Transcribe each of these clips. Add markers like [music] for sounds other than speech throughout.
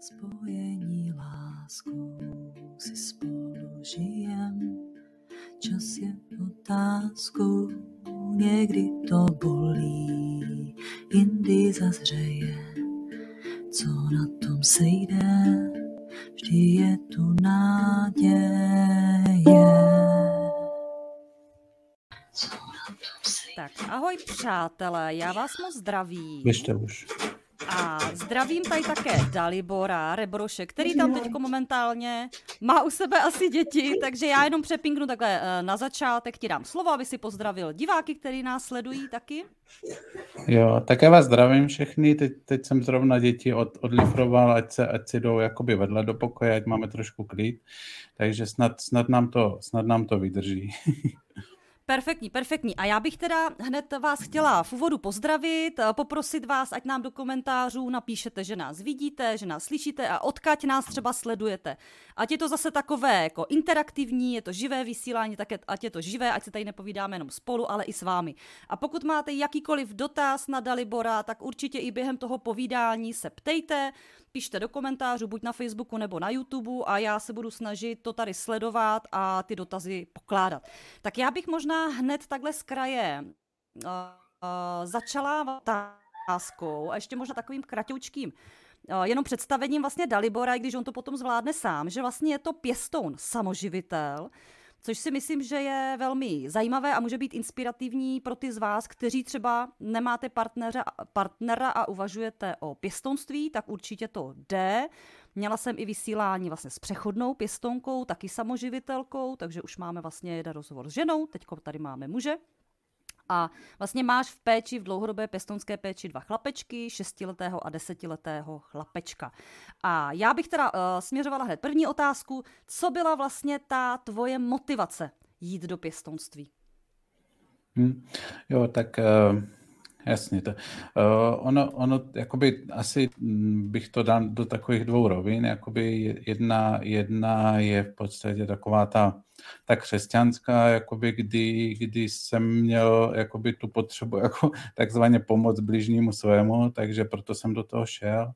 spojení láskou si spolu žijem. Čas je otázkou, někdy to bolí, jindy zazřeje, co na tom sejde, vždy je tu naděje. Tak ahoj přátelé, já vás moc zdravím. Běžte už. Zdravím tady také Dalibora Rebroše, který tam teď momentálně má u sebe asi děti, takže já jenom přepingnu takhle eh, na začátek, ti dám slovo, aby si pozdravil diváky, který nás sledují taky. Jo, tak já vás zdravím všechny, teď, teď jsem zrovna děti od, odlifroval, ať se, ať si jdou jakoby vedle do pokoje, ať máme trošku klid, takže snad, snad, nám, to, snad nám to vydrží. [laughs] Perfektní, perfektní. A já bych teda hned vás chtěla v úvodu pozdravit, eh, poprosit vás, ať nám do komentářů napíšete, že nás vidíte, že nás slyšíte a odkaď nás třeba sledujete. Ať je to zase takové jako interaktivní, je to živé vysílání, tak ať je to živé, ať se tady nepovídáme jenom spolu, ale i s vámi. A pokud máte jakýkoliv dotaz na Dalibora, tak určitě i během toho povídání se ptejte, pište do komentářů, buď na Facebooku nebo na YouTube a já se budu snažit to tady sledovat a ty dotazy pokládat. Tak já bych možná hned takhle z kraje uh, uh, začala otázkou a ještě možná takovým kratoučkým uh, jenom představením vlastně Dalibora, i když on to potom zvládne sám, že vlastně je to pěstoun samoživitel, což si myslím, že je velmi zajímavé a může být inspirativní pro ty z vás, kteří třeba nemáte partnera, partnera a uvažujete o pěstonství, tak určitě to jde. Měla jsem i vysílání vlastně s přechodnou pěstonkou, taky samoživitelkou, takže už máme vlastně jeden rozhovor s ženou, teď tady máme muže. A vlastně máš v péči, v dlouhodobé pěstonské péči dva chlapečky, šestiletého a desetiletého chlapečka. A já bych teda uh, směřovala hned první otázku. Co byla vlastně ta tvoje motivace jít do pěstonství? Hmm. Jo, tak uh, jasně. To, uh, ono, ono, jakoby asi bych to dal do takových dvou rovin. Jakoby jedna, jedna je v podstatě taková ta ta křesťanská, jakoby, kdy, kdy jsem měl jakoby, tu potřebu jako, [laughs] takzvaně pomoct bližnímu svému, takže proto jsem do toho šel.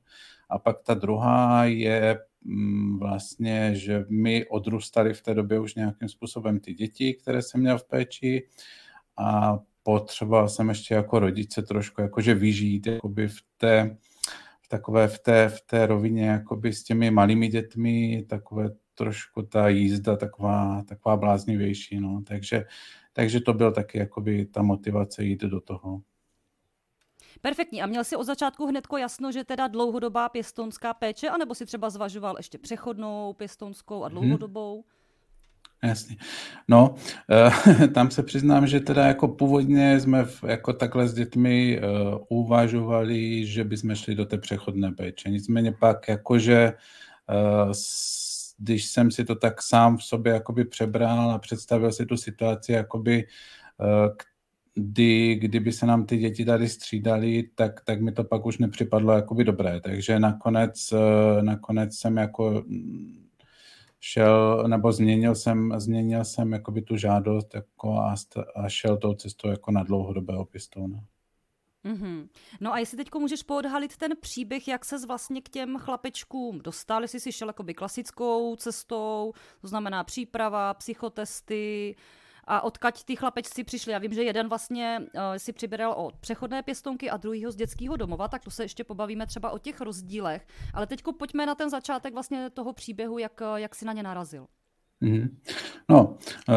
A pak ta druhá je mm, vlastně, že mi odrůstaly v té době už nějakým způsobem ty děti, které jsem měl v péči a potřeboval jsem ještě jako rodiče trošku jakože vyžít jakoby v té, v takové v té, v té rovině jakoby s těmi malými dětmi, takové trošku ta jízda taková, taková bláznivější, no. takže, takže to byl taky jakoby ta motivace jít do toho. Perfektní. A měl si od začátku hnedko jasno, že teda dlouhodobá pěstonská péče, anebo si třeba zvažoval ještě přechodnou pěstonskou a mhm. dlouhodobou? Hmm. Jasně. No, e, [laughs] tam se přiznám, že teda jako původně jsme jako takhle s dětmi e, uvažovali, že bychom šli do té přechodné péče. Nicméně pak jakože e, když jsem si to tak sám v sobě jakoby přebral a představil si tu situaci, jakoby, eh, kdy, kdyby se nám ty děti tady střídali, tak, tak mi to pak už nepřipadlo jakoby dobré. Takže nakonec, eh, nakonec jsem jako šel, nebo změnil jsem, změnil jsem jakoby tu žádost jako a, a šel tou cestou jako na dlouhodobého pěstouna. Mm-hmm. No a jestli teď můžeš poodhalit ten příběh, jak ses vlastně k těm chlapečkům dostal, jestli jsi šel jakoby klasickou cestou, to znamená příprava, psychotesty, a odkaď ty chlapečci přišli. Já vím, že jeden vlastně uh, si přibíral od přechodné pěstonky a druhýho z dětského domova, tak to se ještě pobavíme třeba o těch rozdílech. Ale teď pojďme na ten začátek vlastně toho příběhu, jak, jak si na ně narazil. Mm-hmm. No, eh,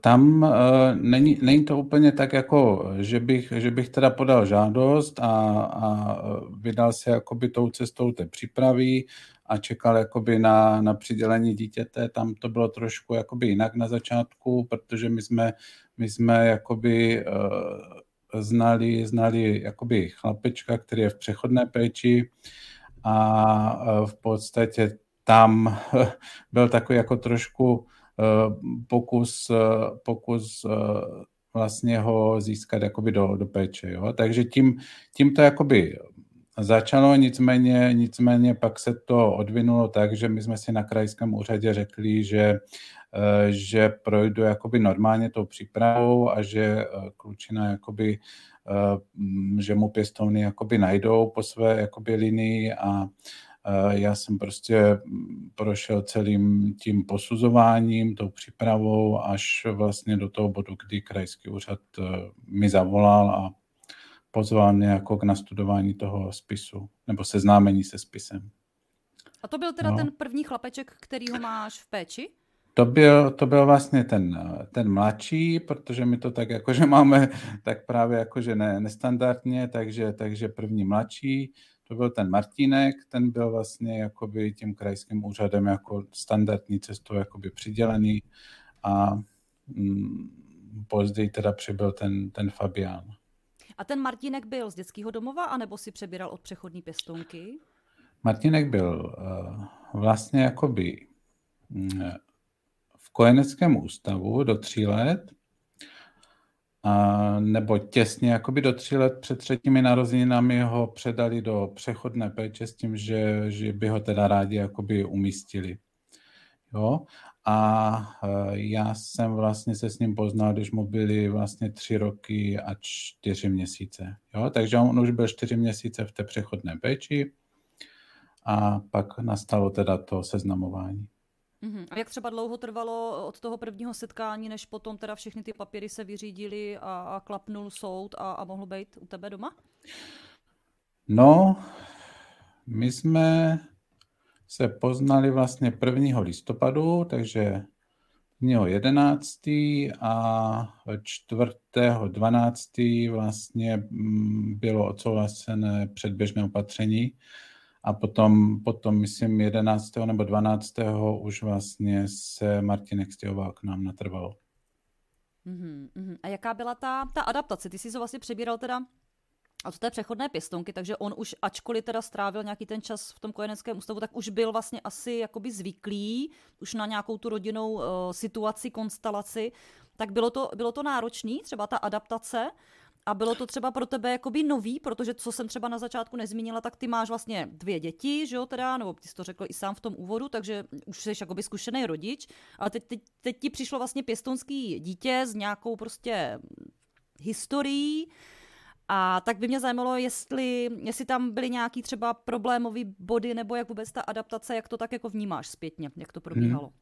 tam eh, není, není to úplně tak, jako, že bych, že bych teda podal žádost a, a vydal se jakoby tou cestou té přípravy a čekal jakoby na, na přidělení dítěte. Tam to bylo trošku jakoby jinak na začátku, protože my jsme, my jsme jakoby uh, znali, znali jakoby chlapečka, který je v přechodné péči a uh, v podstatě tam [laughs] byl takový jako trošku eh, pokus, eh, pokus eh, vlastně ho získat jakoby do, do péče. Jo? Takže tím, tím to jakoby začalo, nicméně, nicméně pak se to odvinulo tak, že my jsme si na krajském úřadě řekli, že, že projdu jakoby normálně tou přípravou a že klučina jakoby, že mu pěstovny jakoby najdou po své jakoby linii a já jsem prostě prošel celým tím posuzováním, tou přípravou až vlastně do toho bodu, kdy krajský úřad mi zavolal a pozval mě jako k nastudování toho spisu, nebo seznámení se spisem. A to byl teda no. ten první chlapeček, který ho máš v péči? To byl, to byl vlastně ten, ten mladší, protože my to tak jakože máme tak právě jakože ne, nestandardně, takže, takže první mladší, to byl ten Martínek, ten byl vlastně jakoby tím krajským úřadem jako standardní cestou jakoby přidělený a mm, později teda přibyl ten, ten Fabián. A ten Martínek byl z dětského domova, anebo si přebíral od přechodní pěstounky? Martínek byl uh, vlastně jakoby mm, v kojeneckém ústavu do tří let, a, nebo těsně jakoby do tří let před třetími narozeninami ho předali do přechodné péče s tím, že, že by ho teda rádi jakoby umístili. Jo? A e, já jsem vlastně se s ním poznal, když mu byly vlastně tři roky a čtyři měsíce. Jo? Takže on už byl čtyři měsíce v té přechodné péči a pak nastalo teda to seznamování. Uh-huh. A jak třeba dlouho trvalo od toho prvního setkání, než potom teda všechny ty papíry se vyřídily a, a klapnul soud a, a mohl být u tebe doma? No, my jsme se poznali vlastně 1. listopadu, takže 11. a 4. 12. vlastně mm, bylo odsouhlasené předběžné opatření a potom, potom myslím 11. nebo 12. už vlastně se Martinek stěhoval k nám natrvalo. Mm-hmm. A jaká byla ta, ta adaptace? Ty jsi to vlastně přebíral teda od té přechodné pěstonky, takže on už, ačkoliv teda strávil nějaký ten čas v tom kojeneckém ústavu, tak už byl vlastně asi jakoby zvyklý už na nějakou tu rodinnou uh, situaci, konstelaci. Tak bylo to, bylo to náročný, třeba ta adaptace, a bylo to třeba pro tebe jakoby nový, protože co jsem třeba na začátku nezmínila, tak ty máš vlastně dvě děti, že jo, teda, nebo ty jsi to řekl i sám v tom úvodu, takže už jsi jakoby zkušený rodič, ale teď, teď, teď ti přišlo vlastně pěstonský dítě s nějakou prostě historií, a tak by mě zajímalo, jestli, jestli tam byly nějaký třeba problémové body, nebo jak vůbec ta adaptace, jak to tak jako vnímáš zpětně, jak to probíhalo. Hmm.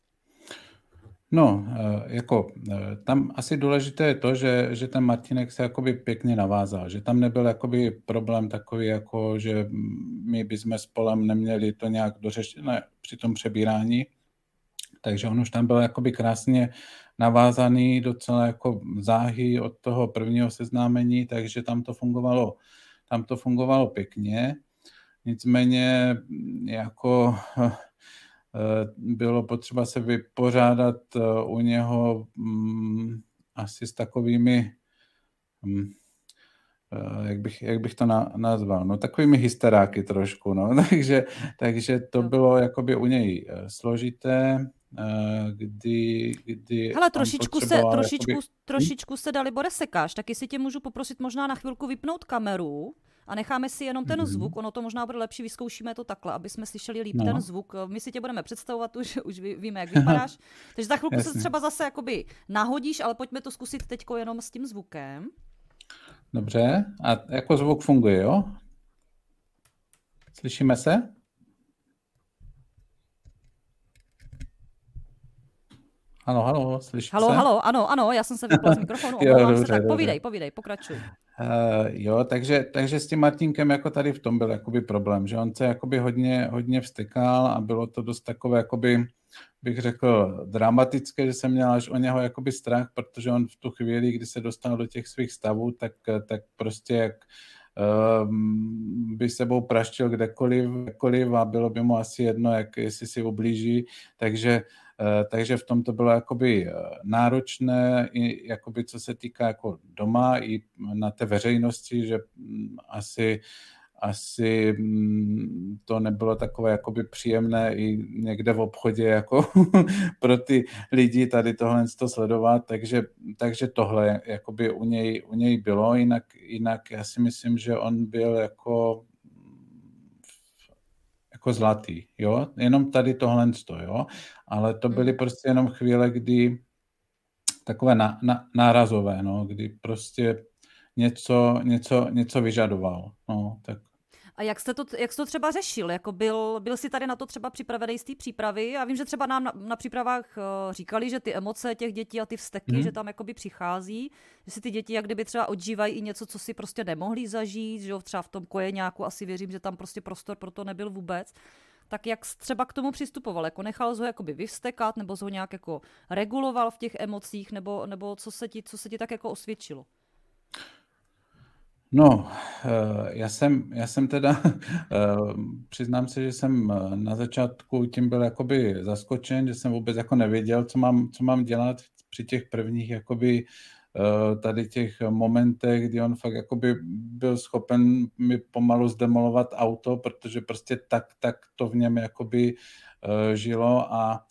No, eh, jako eh, tam asi důležité je to, že, že ten Martinek se jakoby pěkně navázal, že tam nebyl jakoby problém takový, jako že my bychom spolem neměli to nějak dořešené při tom přebírání, takže on už tam byl jakoby krásně navázaný docela jako záhy od toho prvního seznámení, takže tam to fungovalo, tam to fungovalo pěkně. Nicméně jako [laughs] Eh, bylo potřeba se vypořádat eh, u něho mm, asi s takovými, mm, eh, jak bych, jak bych to na, nazval, no takovými hysteráky trošku, no, [laughs] takže, takže to bylo jakoby u něj složité, kdy, kdy Hele, trošičku se, trošičku, jakoby... trošičku se Dalibore sekáš, tak jestli tě můžu poprosit možná na chvilku vypnout kameru, a necháme si jenom ten mm-hmm. zvuk, ono to možná bude lepší, vyzkoušíme to takhle, aby jsme slyšeli líp no. ten zvuk. My si tě budeme představovat, [laughs] už, už víme, jak vypadáš. [laughs] Takže za chvilku Jasně. se třeba zase jakoby nahodíš, ale pojďme to zkusit teď jenom s tím zvukem. Dobře, a jako zvuk funguje, jo? Slyšíme se? Halo, halo, slyšíš halo, se? Halo, ano, ano, já jsem se vypla z mikrofonu, [laughs] jo, dobře, se, tak dobře. povídej, povídej, pokračuj. Uh, jo, takže, takže s tím Martinkem jako tady v tom byl jakoby problém, že on se jakoby hodně, hodně vstykal a bylo to dost takové jakoby, bych řekl, dramatické, že jsem měl až o něho jakoby strach, protože on v tu chvíli, kdy se dostal do těch svých stavů, tak, tak prostě jak um, by sebou praštil kdekoliv, kdekoliv a bylo by mu asi jedno, jak, jestli si ublíží, takže takže v tom to bylo jakoby eh, náročné, i jakoby co se týká jako doma, i na té veřejnosti, že mm, asi asi mm, to nebylo takové jakoby příjemné i někde v obchodě jako [laughs] pro ty lidi tady tohle to sledovat, takže, takže tohle jakoby u něj, u něj bylo, jinak, jinak já si myslím, že on byl jako jako zlatý, jo, jenom tady tohle, jo, ale to byly hmm. prostě jenom chvíle, kdy takové na, na, nárazové, no, kdy prostě něco, něco, něco vyžadoval, no, tak A jak jste to, jak jste to třeba řešil? Jako byl, byl jsi tady na to třeba připravený z té přípravy? Já vím, že třeba nám na, na přípravách uh, říkali, že ty emoce těch dětí a ty vzteky, mm. že tam jakoby přichází, že si ty děti jak kdyby třeba odžívají i něco, co si prostě nemohli zažít, že jo, třeba v tom kojeňáku asi věřím, že tam prostě prostor pro to nebyl vůbec. Tak jak třeba k tomu přistupoval? Jako nechal ho jakoby vyvstekat, nebo ho nějak jako reguloval v těch emocích, nebo, nebo co, se ti, co se ti tak jako osvědčilo? No, eh, já jsem, já jsem teda, [laughs] eh, přiznám se, že jsem eh, na začátku tím byl jakoby zaskočen, že jsem vůbec jako nevěděl, co mám, co mám dělat při těch prvních jakoby tady těch momentech, kdy on fakt jakoby byl schopen mi pomalu zdemolovat auto, protože prostě tak, tak to v něm jakoby žilo a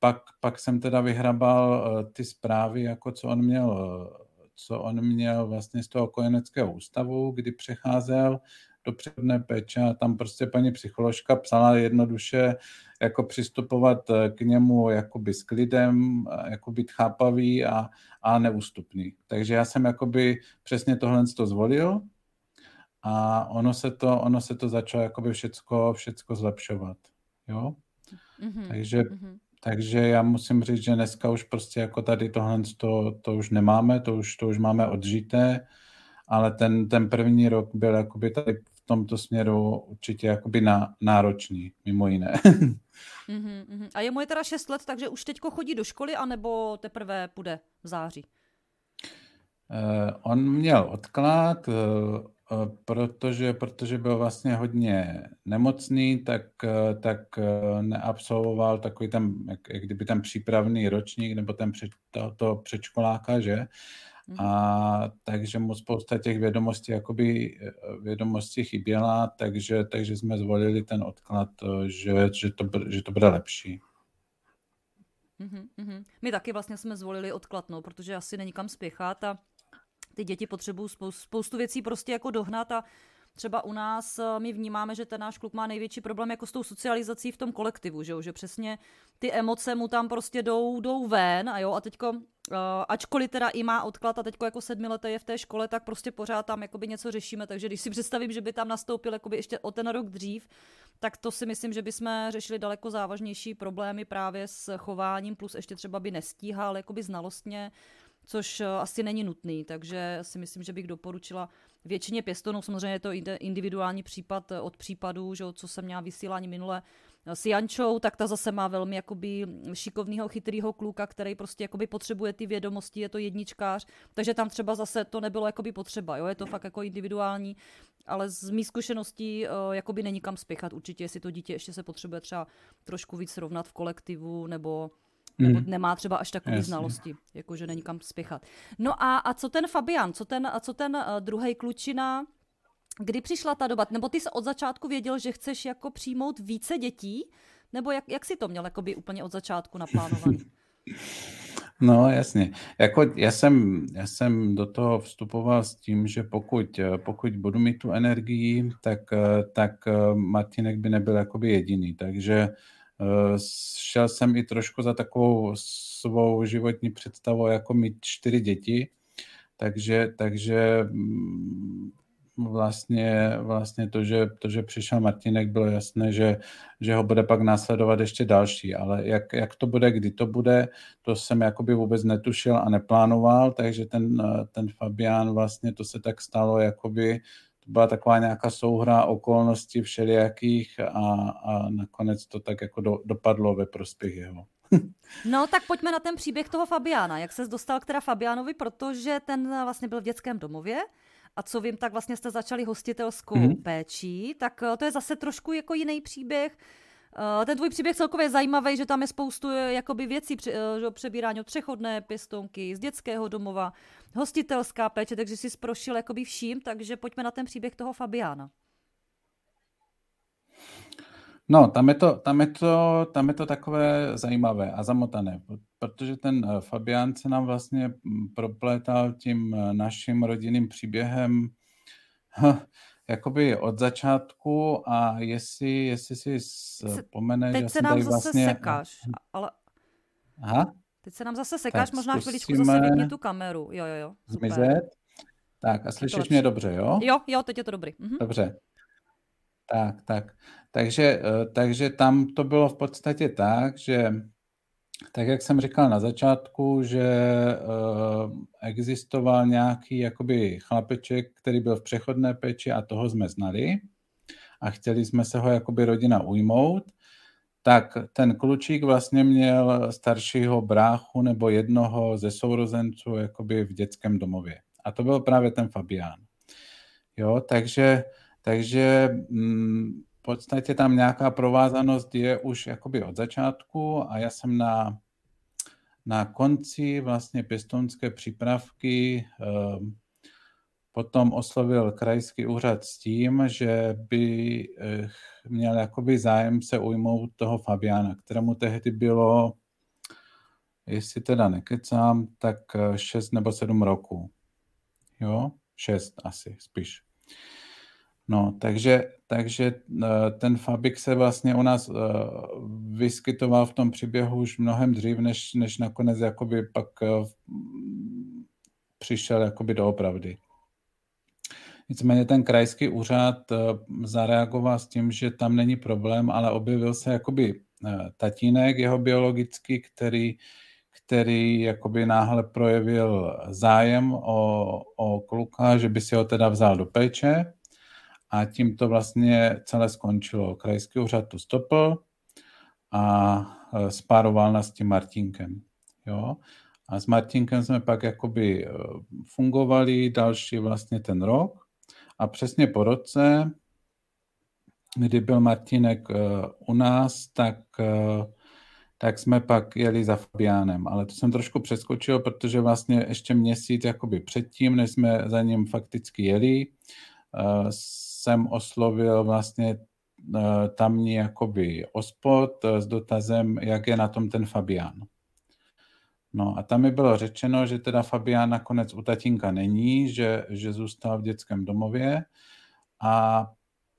pak, pak jsem teda vyhrabal ty zprávy, jako co on měl co on měl vlastně z toho kojeneckého ústavu, kdy přecházel do přírodné péče a tam prostě paní psycholožka psala jednoduše, jako přistupovat eh, k němu jakoby s klidem, jako být chápavý a, a neústupný. Takže já jsem jakoby přesně tohle to zvolil a ono se to, ono se to začalo jakoby všecko, všecko zlepšovat. Jo? Mm-hmm. Takže mm-hmm. Takže já musím říct, že dneska už prostě jako tady tohle to, to už nemáme, to už, to už máme odžité, ale ten, ten první rok byl jakoby tady v tomto směru určitě jakoby na, náročný, mimo jiné. Mm-hmm, [laughs] A je mu je teda 6 let, takže už teďko chodí do školy, anebo teprve půjde v září? Uh, on měl odklad, uh, Eh, protože, protože byl vlastně hodně nemocný, tak, eh, tak eh, neabsolvoval takový ten, jak, jak kdyby ten přípravný ročník nebo ten před, to, to předškoláka, že? Mhm. A takže mu spousta těch vědomostí, jakoby vědomostí chyběla, takže, takže jsme zvolili ten odklad, že, že, to, že to bude lepší. Mm-hmm. My taky vlastně jsme zvolili odklad, no, protože asi není kam spěchat a ty děti potřebují spoustu věcí prostě jako dohnat a třeba u nás eh, my vnímáme, že ten náš kluk má největší problém jako s tou socializací v tom kolektivu, že, jo? že přesně ty emoce mu tam prostě jdou, jdou ven a jo, a teďko, uh, ačkoliv teda i má odklad a teďko jako sedmileté je v té škole, tak prostě pořád tam jakoby něco řešíme, takže když si představím, že by tam nastoupil jakoby ještě o ten rok dřív, tak to si myslím, že bychom řešili daleko závažnější problémy právě s chováním, plus ještě třeba by nestíhal jakoby znalostně, což eh, asi není nutný, takže si myslím, že bych doporučila většině pěstonů, samozřejmě je to individuální případ eh, od případů, že, co jsem měla vysílání minule eh, s Jančou, tak ta zase má velmi jakoby šikovného, chytrého kluka, který prostě jakoby potřebuje ty vědomosti, je to jedničkář, takže tam třeba zase to nebylo jakoby potřeba, jo? je to fakt jako individuální, ale z mých zkušeností jakoby není kam spěchat určitě, jestli to dítě ještě se potřebuje třeba trošku víc rovnat v kolektivu, nebo nebo mm. nemá třeba až takové Jasně. znalosti, jakože není kam spěchat. No a, a co ten Fabian, co ten, a co ten uh, druhý klučina, kdy přišla ta doba? Nebo ty jsi od začátku věděl, že chceš jako přijmout více dětí? Nebo jak, jak jsi to měl jakoby úplně od začátku naplánovaný? [laughs] No jasně. Jako já, jsem, já jsem do toho vstupoval s tím, že pokud, pokud budu mít tu energii, tak, tak Martinek by nebyl jakoby jediný. Takže Eh, šel jsem i trošku za takovou svou životní představou, jako mít čtyři děti, takže, takže mm, vlastně, vlastně to, že, to, že přišel Martinek, bylo jasné, že, že ho bude pak následovat ještě další, ale jak, jak to bude, kdy to bude, to jsem jakoby vůbec netušil a neplánoval, takže ten, eh, ten Fabián vlastně to se tak stalo jakoby to byla taková nějaká souhra okolností všelijakých a, a nakonec to tak jako do, dopadlo ve prospěch jeho. [laughs] No tak pojďme na ten příběh toho Fabiána. Jak se dostal k teda Fabiánovi, protože ten vlastně byl v dětském domově a co vím, tak vlastně jste začali hostitelskou mm-hmm. péčí, tak eh, to je zase trošku jako jiný příběh. Eh, ten tvůj příběh celkově je zajímavý, že tam je spoustu eh, jakoby věcí, že přebírání od přechodné pěstonky, z dětského domova, hostitelská péče, takže jsi prošil jakoby vším, takže pojďme na ten příběh toho Fabiána. No, tam je, to, tam, je to, tam je to takové zajímavé a zamotané, protože ten eh, Fabián se nám vlastně mm, proplétal tím naším rodinným příběhem jakoby od začátku a jestli, jestli si vzpomeneš... Teď se nám zase vlastně... sekáš, ale... Aha? Teď se nám zase sekáš, tak možná chviličku zase vypni tu kameru. Jo, jo, jo. Super. Zmizet. Tak a slyšíš mě dobře, jo? Jo, jo, teď je to dobrý. Mhm. Dobře. Tak, tak. Takže, eh, takže tam to bylo v podstatě tak, že tak jak jsem říkal na začátku, že uh, existoval nějaký jakoby chlapeček, který byl v přechodné péči a toho jsme znali a chtěli jsme se ho jakoby rodina ujmout, tak ten klučík vlastně měl staršího bráchu nebo jednoho ze sourozenců jakoby v dětském domově. A to byl právě ten Fabián. Jo, takže, takže mm, podstatě tam nějaká provázanost je už jakoby od začátku a já jsem na, na konci vlastně pěstounské přípravky eh, potom oslovil krajský úřad s tím, že by eh, měl jakoby zájem se ujmout toho Fabiana, kterému tehdy bylo, jestli teda nekecám, tak 6 eh, nebo 7 roků. Jo, 6 asi spíš. No, takže, takže eh, ten Fabik se vlastně u nás vyskytoval v tom příběhu už mnohem dřív, než, než nakonec jakoby pak přišel jakoby doopravdy. Nicméně ten krajský úřad eh, zareagoval s tím, že tam není problém, ale objevil se jakoby eh, tatínek jeho biologický, který, který jakoby náhle projevil zájem o, o kluka, že by si ho teda vzal do péče a tím to vlastně celé skončilo. Krajský úřad to stopl a eh, spároval nás s tím Martinkem. Jo? A s Martinkem jsme pak jakoby fungovali další vlastně ten rok a přesně po roce, kdy byl Martinek uh, u nás, tak, tak jsme pak jeli za Fabiánem. Ale to jsem trošku přeskočil, protože vlastně ještě měsíc jakoby předtím, než jsme za ním fakticky jeli, jsem oslovil vlastně tamní jakoby ospod s dotazem, jak je na tom ten Fabián. No a tam mi bylo řečeno, že teda Fabián nakonec u tatínka není, že, že zůstal v dětském domově a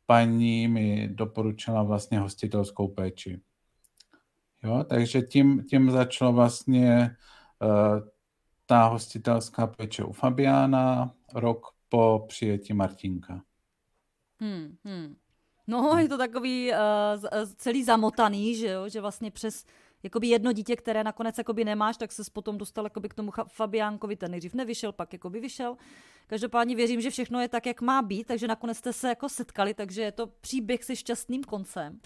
paní mi doporučila vlastně hostitelskou péči. Jo, takže tím, tím začalo vlastně uh, ta hostitelská péče u Fabiána rok po přijetí Martinka. Hmm, hmm. No, je to takový uh, celý zamotaný, že jo, že vlastně přes jakoby jedno dítě, které nakonec jakoby nemáš, tak se potom dostal jakoby k tomu Fabiánkovi, ten nejdřív nevyšel, pak jakoby vyšel. Každopádně věřím, že všechno je tak, jak má být, takže nakonec jste se jako setkali, takže je to příběh se šťastným koncem.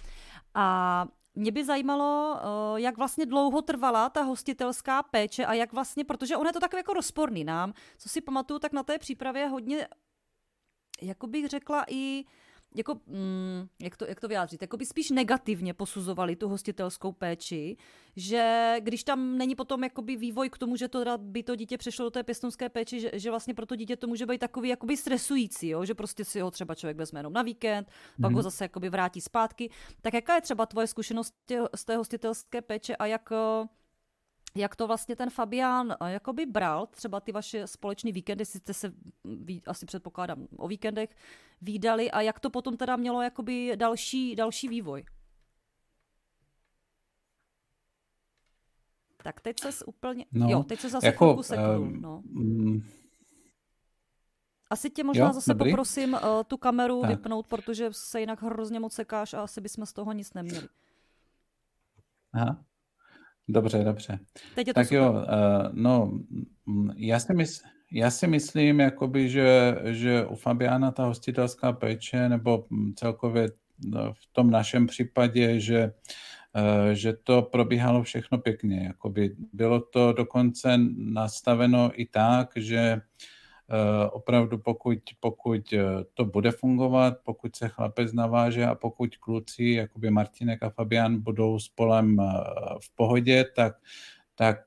A mě by zajímalo, eh, jak vlastně dlouho trvala ta hostitelská péče a jak vlastně, protože on je to takový jako rozporný nám, co si pamatuju, tak na té přípravě hodně, jako bych řekla i jako, mm, jak, to, jak to vyjádřit, jako by spíš negativně posuzovali tu hostitelskou péči, že když tam není potom jakoby vývoj k tomu, že to by to dítě přešlo do té pěstonské péči, že, že vlastně pro to dítě to může být takový jakoby stresující, jo? že prostě si ho třeba člověk vezme jenom na víkend, pak ho mhm. zase jakoby vrátí zpátky. Tak jaká je třeba tvoje zkušenost z té hostitelské péče a jak jak to vlastně ten Fabián eh, jakoby bral, třeba ty vaše společné víkendy, si jste se, asi předpokládám, o víkendech výdali a jak to potom teda mělo jakoby další, další vývoj? Tak teď se úplně, no, jo, teď se zase jako, chvilku seknu, um, no. Mm. asi tě možná jo, zase dobrý. poprosím uh, tu kameru tak. vypnout, protože se jinak hrozně moc sekáš a asi bychom z toho nic neměli. Aha. Dobře, dobře. Teď je to tak super. jo, uh, no, já si, mysl, já si myslím, jakoby, že, že u Fabiana ta hostitelská péče, nebo celkově no, v tom našem případě, že, uh, že to probíhalo všechno pěkně. Jakoby bylo to dokonce nastaveno i tak, že uh, Eh, opravdu pokud, pokud eh, to bude fungovat, pokud se chlapec naváže a pokud kluci, jakoby Martinek a Fabian, budou spolem eh, v pohodě, tak, tak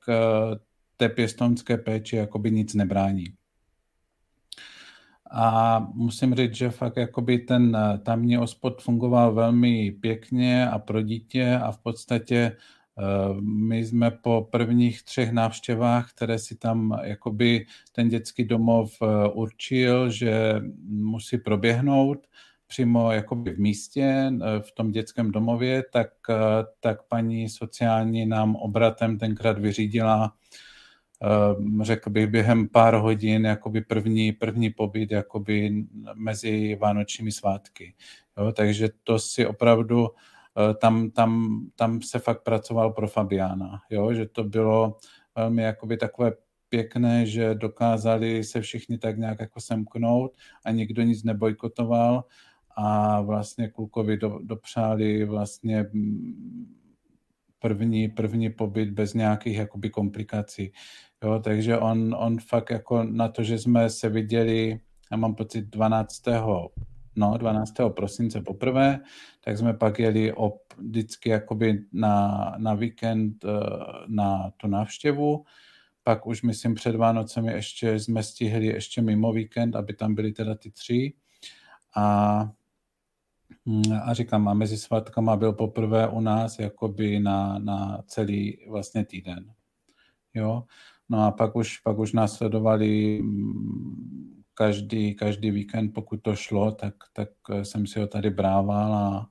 té pěstonské péči jakoby nic nebrání. A musím říct, že fakt jakoby ten tamní ospod fungoval velmi pěkně a pro dítě a v podstatě Eh, my jsme po prvních třech návštěvách, které si tam jakoby ten dětský domov eh, určil, že musí proběhnout přímo jakoby v místě, eh, v tom dětském domově, tak, tak paní sociální nám obratem tenkrát vyřídila řekl bych, během pár hodin jakoby první, první pobyt jakoby mezi vánočními svátky. Jo, takže to si opravdu, tam, tam, tam se fakt pracoval pro Fabiána, jo, že to bylo velmi jakoby takové pěkné, že dokázali se všichni tak nějak jako semknout a nikdo nic nebojkotoval a vlastně klukovi do, dopřáli vlastně mm, první, první pobyt bez nějakých jakoby komplikací. Jo, takže on, on fakt jako na to, že jsme se viděli, já mám pocit 12. No, 12. prosince poprvé, tak jsme pak jeli op, vždycky jakoby na, na víkend eh, na tu návštěvu pak už myslím před Vánocemi ještě jsme stihli ještě mimo víkend, aby tam byly teda ty tři. A, mm, a říkám, a mezi svátkama byl poprvé u nás jakoby na, na celý vlastně týden. Jo? No a pak už, pak už následovali mm, každý, každý víkend, pokud to šlo, tak, tak jsem si ho tady brával a,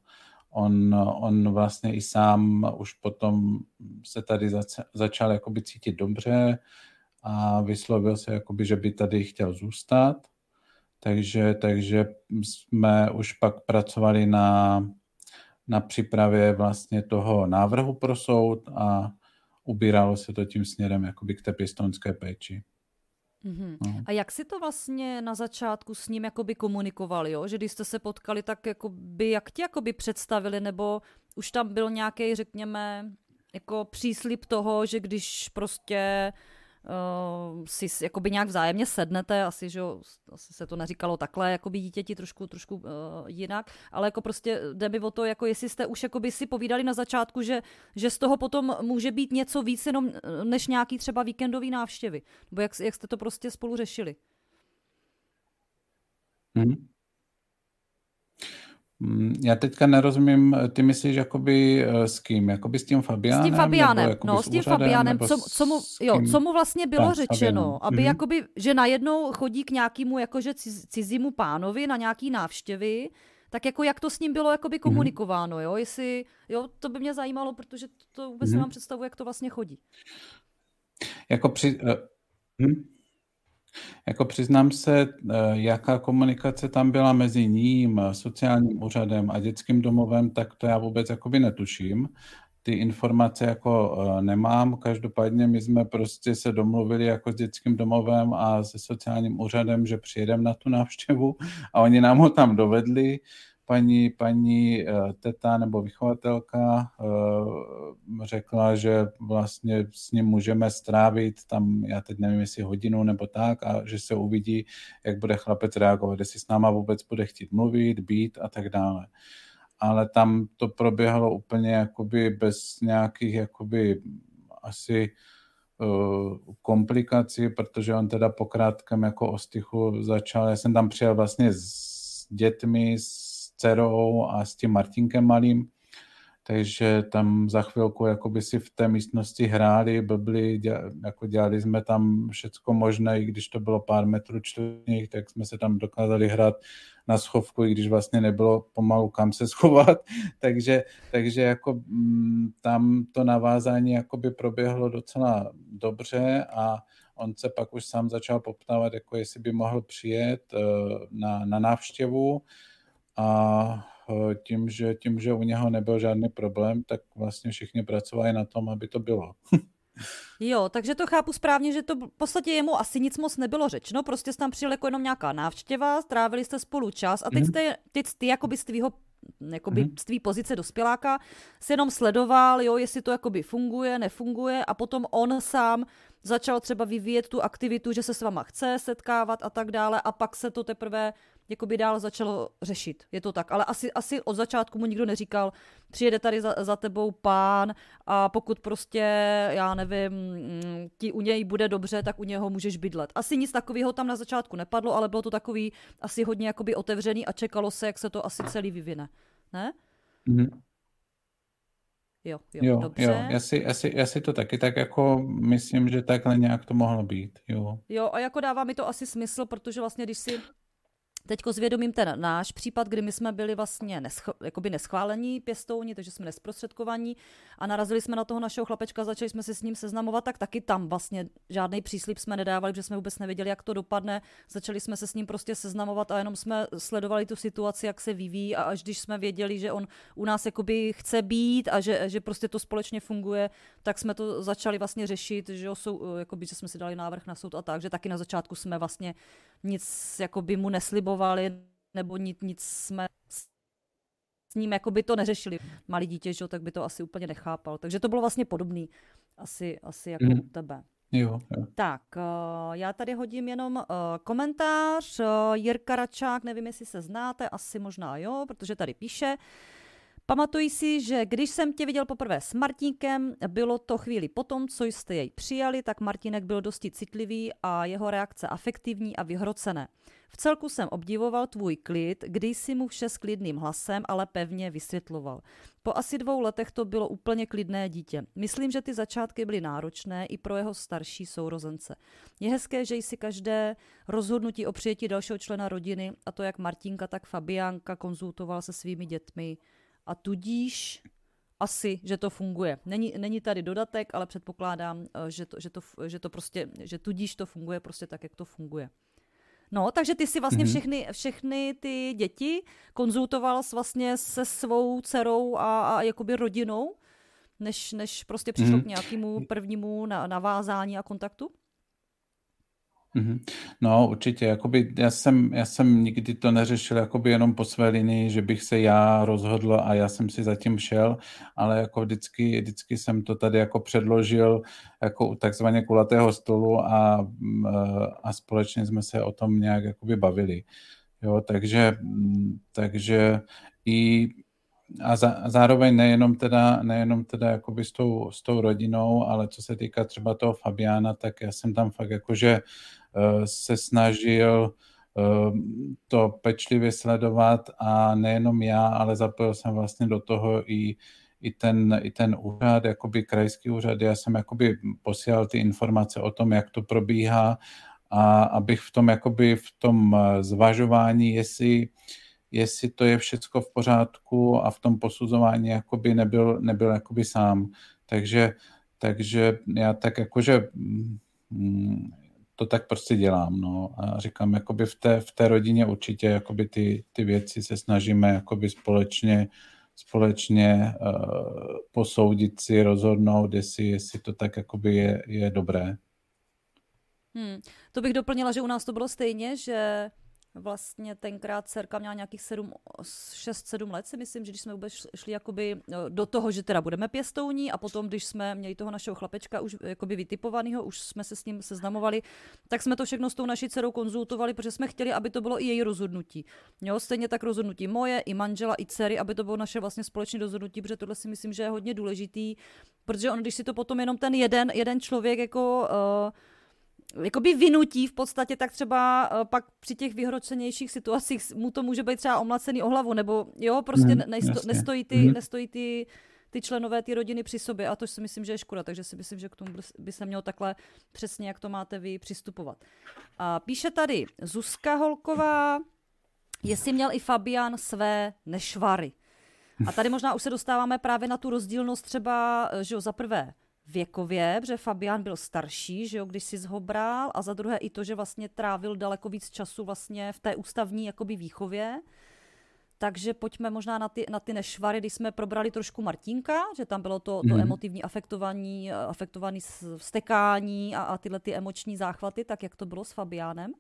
on, on vlastně i sám už potom se tady zač, začal jakoby cítit dobře a vyslovil se, jakoby, že by tady chtěl zůstat. Takže, takže jsme už pak pracovali na, na přípravě vlastně toho návrhu pro soud a ubíralo se to tím směrem jakoby k té pěstonské péči. Mm-hmm. No. A jak si to vlastně na začátku s ním jakoby komunikovali, jo? že když jste se potkali, tak jakoby, jak ti jakoby představili, nebo už tam byl nějaký, řekněme, jako příslip toho, že když prostě uh, si jakoby nějak vzájemně sednete, asi, že asi se to neříkalo takhle, jako by dítěti trošku, trošku uh, jinak, ale jako prostě jde mi o to, jako jestli jste už jakoby si povídali na začátku, že, že z toho potom může být něco víc jenom než nějaký třeba víkendový návštěvy, nebo jak, jak jste to prostě spolu řešili? Hmm. Mm, já teďka nerozumím, ty myslíš jakoby eh, s kým? Jakoby s tím Fabiánem? S tím Fabiánem, no, s tím Fabiánem, co, co, mu, jo, co mu vlastně bylo tak, řečeno, aby mm-hmm. jakoby, že najednou chodí k nějakému jakože cizímu pánovi na nějaký návštěvy, tak jako jak to s ním bylo jakoby mhm. komunikováno, jo, jestli, jo, to by mě zajímalo, protože to, to vůbec mm-hmm. nemám představu, jak to vlastně chodí. Jako při, uh, hm? Jako přiznám se, eh, jaká komunikace tam byla mezi ním, sociálním úřadem a dětským domovem, tak to já vůbec jakoby netuším. Ty informace jako eh, nemám, každopádně my jsme prostě se domluvili jako s dětským domovem a se sociálním úřadem, že přijedeme na tu návštěvu a oni nám ho tam dovedli paní, paní eh, teta nebo vychovatelka eh, řekla, že vlastně s ním můžeme strávit tam, já teď nevím, jestli hodinu nebo tak, a že se uvidí, jak bude chlapec reagovat, jestli s náma vůbec bude chtít mluvit, být a tak dále. Ale tam to proběhlo úplně jakoby bez nějakých jakoby asi uh, komplikací, protože on teda po krátkém jako ostychu začal, já jsem tam přijel vlastně s dětmi, s dcerou a s tím Martinkem malým, takže tam za chvilku jakoby si v té místnosti hráli, blbli, jako dělali jsme tam všecko možné, i když to bylo pár metrů čtvrtních, tak jsme se tam dokázali hrát na schovku, i když vlastně nebylo pomalu kam se [laughs] schovat, takže, takže jako mm, tam to navázání jakoby proběhlo docela dobře a on se pak už sám začal poptávat, jako jestli by mohl přijet uh, na, na návštěvu, a e, tím že, tím, že u něho nebyl žádný problém, tak vlastně všichni pracovali na tom, aby to bylo. [laughs] Jo, takže to chápu správně, že to v podstatě jemu asi nic moc nebylo řečeno, prostě jste tam přijel jako jenom nějaká návštěva, strávili jste spolu čas a teď, mm. jste, teď ty jakoby z tvýho jakoby mm. z tvý pozice dospěláka se jenom sledoval, jo, jestli to jakoby funguje, nefunguje a potom on sám začal třeba vyvíjet tu aktivitu, že se s váma chce setkávat a tak dále a pak se to teprve jakoby dál začalo řešit. Je to tak. Ale asi, asi od začátku mu nikdo neříkal, přijede tady za, za tebou pán a pokud prostě, já nevím, ti u něj bude dobře, tak u něho můžeš bydlet. Asi nic takového tam na začátku nepadlo, ale bylo to takový asi hodně jakoby otevřený a čekalo se, jak se to asi celý vyvine. Ne? Mm-hmm. Jo, jo, jo, dobře. jo já, si, já, si, já si to taky tak jako myslím, že takhle nějak to mohlo být, jo. Jo, a jako dává mi to asi smysl, protože vlastně, když si Teďko zvědomím ten náš případ, kdy my jsme byli vlastně nesch- jakoby neschválení pěstouni, takže jsme nesprostředkovaní a narazili jsme na toho našeho chlapečka, začali jsme se s ním seznamovat, tak taky tam vlastně žádný příslip jsme nedávali, protože jsme vůbec nevěděli, jak to dopadne. Začali jsme se s ním prostě seznamovat a jenom jsme sledovali tu situaci, jak se vyvíjí a až když jsme věděli, že on u nás jakoby chce být a že, že prostě to společně funguje, tak jsme to začali vlastně řešit, že, jsou, jakoby, že jsme si dali návrh na soud a tak, že taky na začátku jsme vlastně nic jakoby mu neslibovali, nebo nic, nic jsme s ním jako by to neřešili. Malý dítě, že, tak by to asi úplně nechápal. Takže to bylo vlastně podobný asi, asi jako mm. u tebe. Jo, jo. Tak, uh, já tady hodím jenom uh, komentář. Uh, Jirka Račák, nevím, jestli se znáte, asi možná jo, protože tady píše. Pamatuji si, že když jsem tě viděl poprvé s Martínkem, bylo to chvíli potom, co jste jej přijali, tak Martinek byl dosti citlivý a jeho reakce afektivní a vyhrocené. V celku jsem obdivoval tvůj klid, když si mu vše s klidným hlasem, ale pevně vysvětloval. Po asi dvou letech to bylo úplně klidné dítě. Myslím, že ty začátky byly náročné i pro jeho starší sourozence. Je hezké, že jsi každé rozhodnutí o přijetí dalšího člena rodiny, a to jak Martinka, tak Fabiánka, konzultoval se svými dětmi a tudíž asi, že to funguje. Není, není tady dodatek, ale předpokládám, eh, že to, že, to, že to prostě, že tudíž to funguje prostě tak, jak to funguje. No, takže ty si vlastně mm-hmm. všechny, všechny ty děti konzultoval vlastně se svou dcerou a, a jakoby rodinou, než, než prostě přišlo mm-hmm. k nějakému prvnímu navázání a kontaktu? Mhm. No, určitě. Jakoby já, jsem, já jsem nikdy to neřešil jakoby jenom po své linii, že bych se já rozhodl a já jsem si zatím šel, ale jako vždycky, vždycky jsem to tady jako předložil jako u takzvaně kulatého stolu a, mm, a společně jsme se o tom nějak jakoby bavili. Jo, takže, mm, takže i a, za, a zároveň nejenom teda, nejenom teda jakoby s tou, s tou rodinou, ale co se týká třeba toho Fabiána, tak já jsem tam fakt jakože Eh, se snažil eh, to pečlivě sledovat a nejenom já, ale zapojil jsem vlastně do toho i, i, ten, i ten úřad, jakoby krajský úřad. Já jsem jakoby posílal ty informace o tom, jak to probíhá a abych v tom jakoby v tom eh, zvažování, jestli, jestli to je všecko v pořádku a v tom posuzování jakoby nebyl, nebyl jakoby sám. Takže, takže já tak jakože mm, to tak prostě dělám, no. A říkám, jakoby v té, v té rodině určitě jakoby ty, ty věci se snažíme jakoby společně, společně uh, posoudit si, rozhodnout, jestli, jestli to tak jakoby je, je dobré. Hmm. To bych doplnila, že u nás to bylo stejně, že vlastně tenkrát dcerka měla nějakých 6-7 let, si myslím, že když jsme vůbec šli jakoby no, do toho, že teda budeme pěstouní a potom, když jsme měli toho našeho chlapečka už jakoby vytipovaného, už jsme se s ním seznamovali, tak jsme to všechno s tou naší dcerou konzultovali, protože jsme chtěli, aby to bylo i její rozhodnutí. Jo, stejně tak rozhodnutí moje, i manžela, i dcery, aby to bylo naše vlastně společné rozhodnutí, protože tohle si myslím, že je hodně důležitý, protože on, když si to potom jenom ten jeden, jeden člověk jako uh, jakoby vynutí v podstatě, tak třeba uh, pak při těch vyhročenějších situacích mu to může být třeba omlacený o hlavu, nebo jo, prostě mm, nesto, nestojí, ty, mm. nestojí ty, ty členové ty rodiny při sobě a to si myslím, že je škoda, takže si myslím, že k tomu by se mělo takhle přesně, jak to máte vy, přistupovat. A píše tady Zuzka Holková, jestli měl i Fabian své nešvary. A tady možná už se dostáváme právě na tu rozdílnost třeba, že jo, za prvé věkově, protože Fabián byl starší, že jo, když si ho bral, a za druhé i to, že vlastně trávil daleko víc času vlastně v té ústavní jakoby výchově. Takže pojďme možná na ty, na ty nešvary, když jsme probrali trošku Martinka, že tam bylo to, to mm. emotivní afektování, afektovaný vstekání a, a tyhle ty emoční záchvaty, tak jak to bylo s Fabiánem?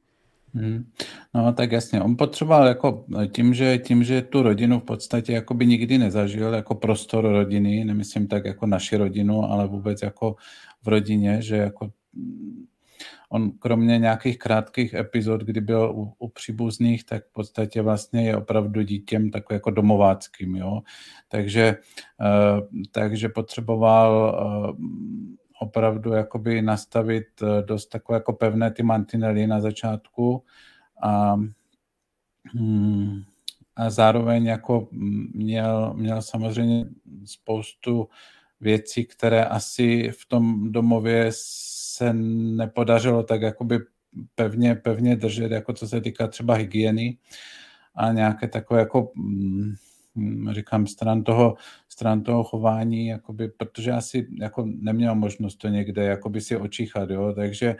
Hmm. No tak jasně, on potřeboval jako tím, že, tím, že tu rodinu v podstatě jako by nikdy nezažil jako prostor rodiny, nemyslím tak jako naši rodinu, ale vůbec jako v rodině, že jako mm, on kromě nějakých krátkých epizod, kdy byl u, u příbuzných, tak v podstatě vlastně je opravdu dítěm takový jako domováckým, jo. Takže, uh, takže potřeboval uh, opravdu jakoby nastavit eh, dost takové jako pevné ty mantinely na začátku a, hmm, a zároveň jako měl, měl samozřejmě spoustu věcí, které asi v tom domově se nepodařilo tak jakoby pevně, pevně držet, jako co se týká třeba hygieny a nějaké takové jako mm, říkám, stran toho, stran toho chování, jakoby, protože asi jako neměl možnost to někde jakoby si očíchat, jo, takže,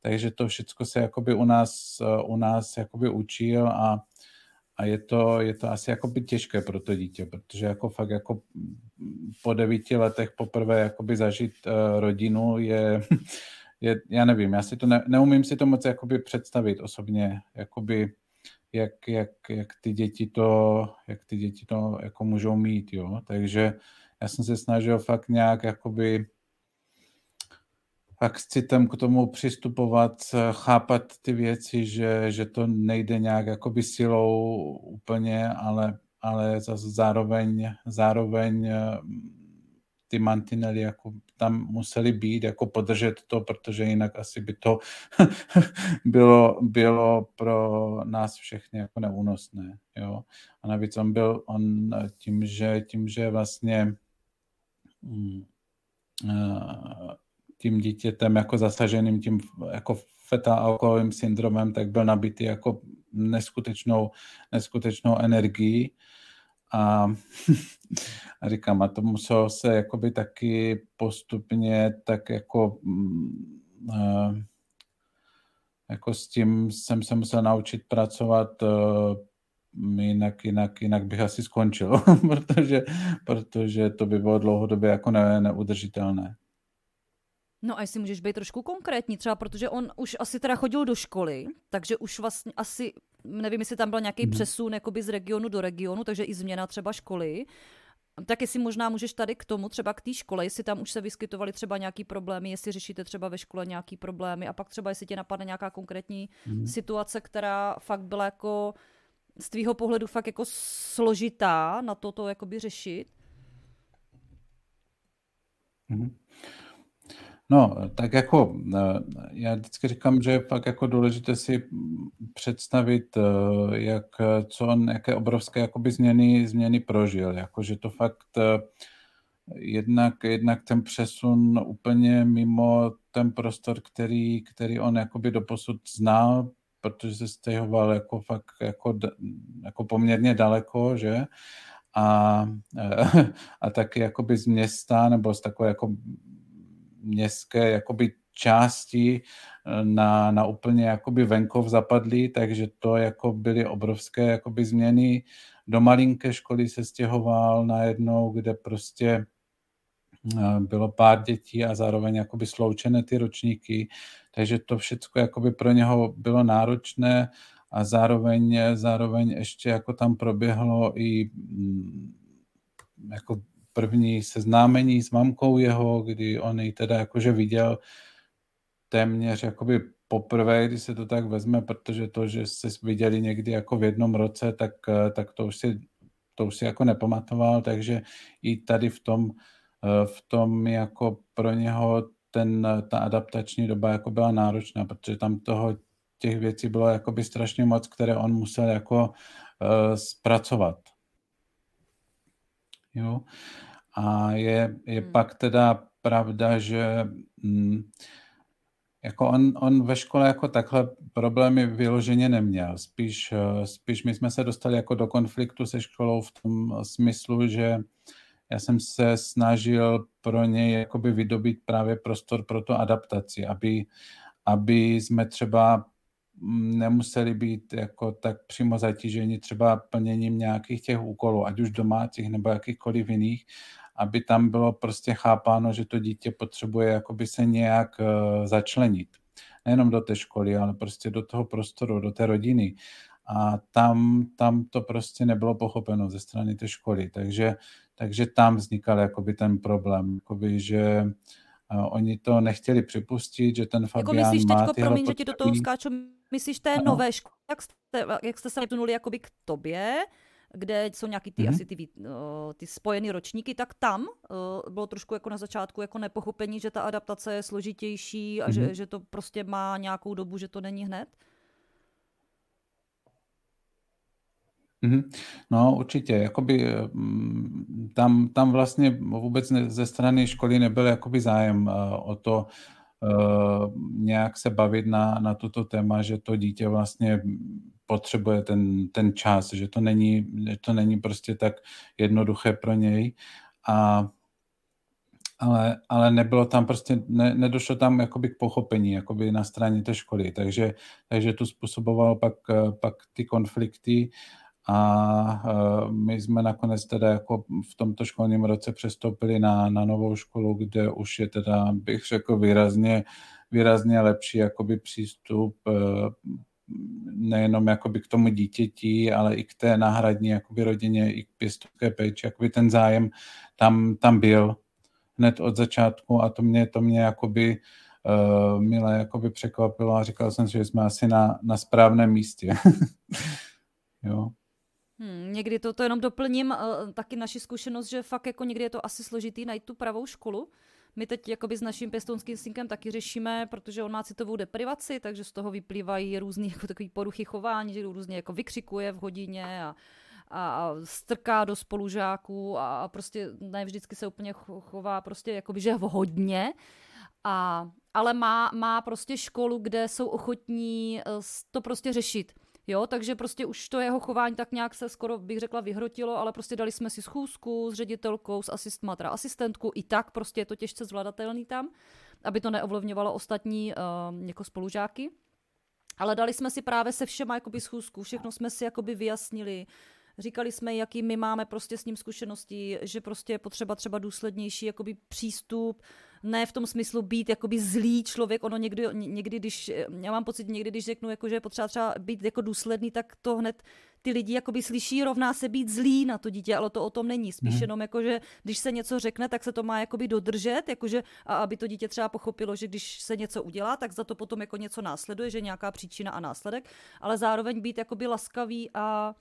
takže to všechno se jakoby u nás, u nás jakoby učil a, a je to, je to asi jakoby těžké pro to dítě, protože jako fakt jako po devíti letech poprvé jakoby zažít uh, rodinu je, [laughs] je, já nevím, já si to ne, neumím si to moc jakoby představit osobně, jakoby jak, jak, jak, ty děti to, jak ty děti to jako můžou mít, jo. Takže já jsem se snažil fakt nějak jakoby fakt s citem k tomu přistupovat, chápat ty věci, že, že to nejde nějak jakoby silou úplně, ale, ale zároveň, zároveň ty mantinely jako tam museli být, jako podržet to, protože jinak asi by to [laughs] bylo, bylo pro nás všechny jako neúnosné. Jo? A navíc on byl, on tím, že, tím, že vlastně mm, eh, tím dítětem jako zasaženým tím jako feta alkoholovým syndromem, tak byl nabitý jako neskutečnou, neskutečnou energií a, [laughs] a říkám, a to muselo se jakoby taky postupně tak jako uh, jako s tím jsem se musel naučit pracovat uh, jinak, jinak, jinak bych asi skončil, [laughs] protože, protože to by bylo dlouhodobě jako ne, neudržitelné. No a jestli můžeš být trošku konkrétní, třeba protože on už asi teda chodil do školy, takže už vlastně asi, nevím, jestli tam byl nějaký hmm. přesun jakoby z regionu do regionu, takže i změna třeba školy. Tak jestli možná můžeš tady k tomu, třeba k té škole, jestli tam už se vyskytovaly třeba nějaký problémy, jestli řešíte třeba ve škole nějaký problémy a pak třeba jestli tě napadne nějaká konkrétní hmm. situace, která fakt byla jako z tvýho pohledu fakt jako složitá na toto jakoby řešit. Hmm. No, tak jako eh, já vždycky říkám, že je fakt jako důležité si představit, eh, jak, co on, jaké obrovské jakoby změny, změny prožil, jako že to fakt eh, jednak, jednak ten přesun úplně mimo ten prostor, který, který on jakoby doposud znal, protože se stěhoval jako fakt jako, jako poměrně daleko, že? A, [laughs] a taky jakoby z města nebo z takové jako městské jakoby části eh, na, na úplně jakoby venkov zapadly, takže to jako byly obrovské jakoby změny. Do malinké školy se stěhoval najednou, kde prostě eh, bylo pár dětí a zároveň jakoby sloučené ty ročníky, takže to všechno jakoby pro něho bylo náročné a zároveň, zároveň ještě jako tam proběhlo i mm, jako první seznámení s mamkou jeho, kdy on ji teda jakože viděl téměř jakoby poprvé, když se to tak vezme, protože to, že se viděli někdy jako v jednom roce, tak, tak to už si to už si jako nepamatoval, takže i tady v tom, v tom jako pro něho ten, ta adaptační doba jako byla náročná, protože tam toho těch věcí bylo jakoby strašně moc, které on musel jako uh, zpracovat. Jo. A je, je hmm. pak teda pravda, že mm, jako on, on ve škole jako takhle problémy vyloženě neměl. Spíš, eh, spíš my jsme se dostali jako do konfliktu se školou v tom smyslu, že já jsem se snažil pro něj jakoby vydobít právě prostor pro tu adaptaci, aby, aby jsme třeba nemuseli být jako tak přímo zatíženi třeba plněním nějakých těch úkolů, ať už domácích nebo jakýchkoliv jiných, aby tam bylo prostě chápáno, že to dítě potřebuje jakoby se nějak uh, začlenit. Nejenom do té školy, ale prostě do toho prostoru, do té rodiny. A tam, tam to prostě nebylo pochopeno ze strany té školy. Takže, takže tam vznikal jakoby ten problém, jakoby, že oni to nechtěli připustit, že ten jako Fabián jako myslíš má tyhle promiň, že ti do toho skáču, myslíš té ano. nové školy, jak jste, jak jste se vtunuli jakoby k tobě, kde jsou nějaký ty, mm-hmm. asi ty, uh, ty spojené ročníky, tak tam uh, bylo trošku jako na začátku jako nepochopení, že ta adaptace je složitější a mm-hmm. že, mhm. že to prostě má nějakou dobu, že to není hned? No určitě, jakoby mm, tam, tam vlastně vůbec ne, ze strany školy nebyl jakoby zájem uh, o to, nějak se bavit na, na tuto téma, že to dítě vlastně potřebuje ten, ten čas, že to není, že to není prostě tak jednoduché pro něj. A ale, ale nebylo tam prostě, ne, nedošlo tam jakoby k pochopení jakoby na straně té školy, takže, takže to způsobovalo pak, pak ty konflikty a my jsme nakonec teda jako v tomto školním roce přestoupili na, na novou školu, kde už je teda, bych řekl, výrazně, výrazně lepší jakoby přístup e, nejenom jakoby k tomu dítěti, ale i k té náhradní jakoby rodině, i k pěstovské péči, jakoby ten zájem tam, tam byl hned od začátku a to mě, to mě jakoby uh, milé jakoby překvapilo a říkal jsem si, že jsme asi na, na správném místě. [laughs] jo. Hmm, někdy to, to jenom doplním, uh, taky naši zkušenost, že fakt jako někdy je to asi složitý najít tu pravou školu. My teď jakoby s naším pěstounským synkem taky řešíme, protože on má citovou deprivaci, takže z toho vyplývají různý jako takový poruchy chování, že různě jako vykřikuje v hodině a a strká do spolužáků a prostě ne vždycky se úplně chová prostě jakoby, že hodně. A, ale má, má prostě školu, kde jsou ochotní eh, to prostě řešit. Jo, takže prostě už to jeho chování tak nějak se skoro bych řekla vyhrotilo, ale prostě dali jsme si schůzku s ředitelkou, s asistma, asistentku, i tak prostě je to těžce zvladatelný tam, aby to neovlivňovalo ostatní uh, jako spolužáky. Ale dali jsme si právě se všema jakoby schůzku, všechno jsme si jakoby vyjasnili, Říkali jsme, jaký my máme prostě s ním zkušenosti, že prostě je potřeba třeba důslednější jakoby přístup, ne v tom smyslu být jakoby zlý člověk, ono někdy, někdy když, já mám pocit, někdy, když řeknu, jako, že je potřeba třeba být jako důsledný, tak to hned ty lidi jakoby slyší, rovná se být zlý na to dítě, ale to o tom není. Spíš mm. jenom jako, že když se něco řekne, tak se to má jakoby dodržet, jakože, a aby to dítě třeba pochopilo, že když se něco udělá, tak za to potom jako něco následuje, že nějaká příčina a následek, ale zároveň být jakoby laskavý a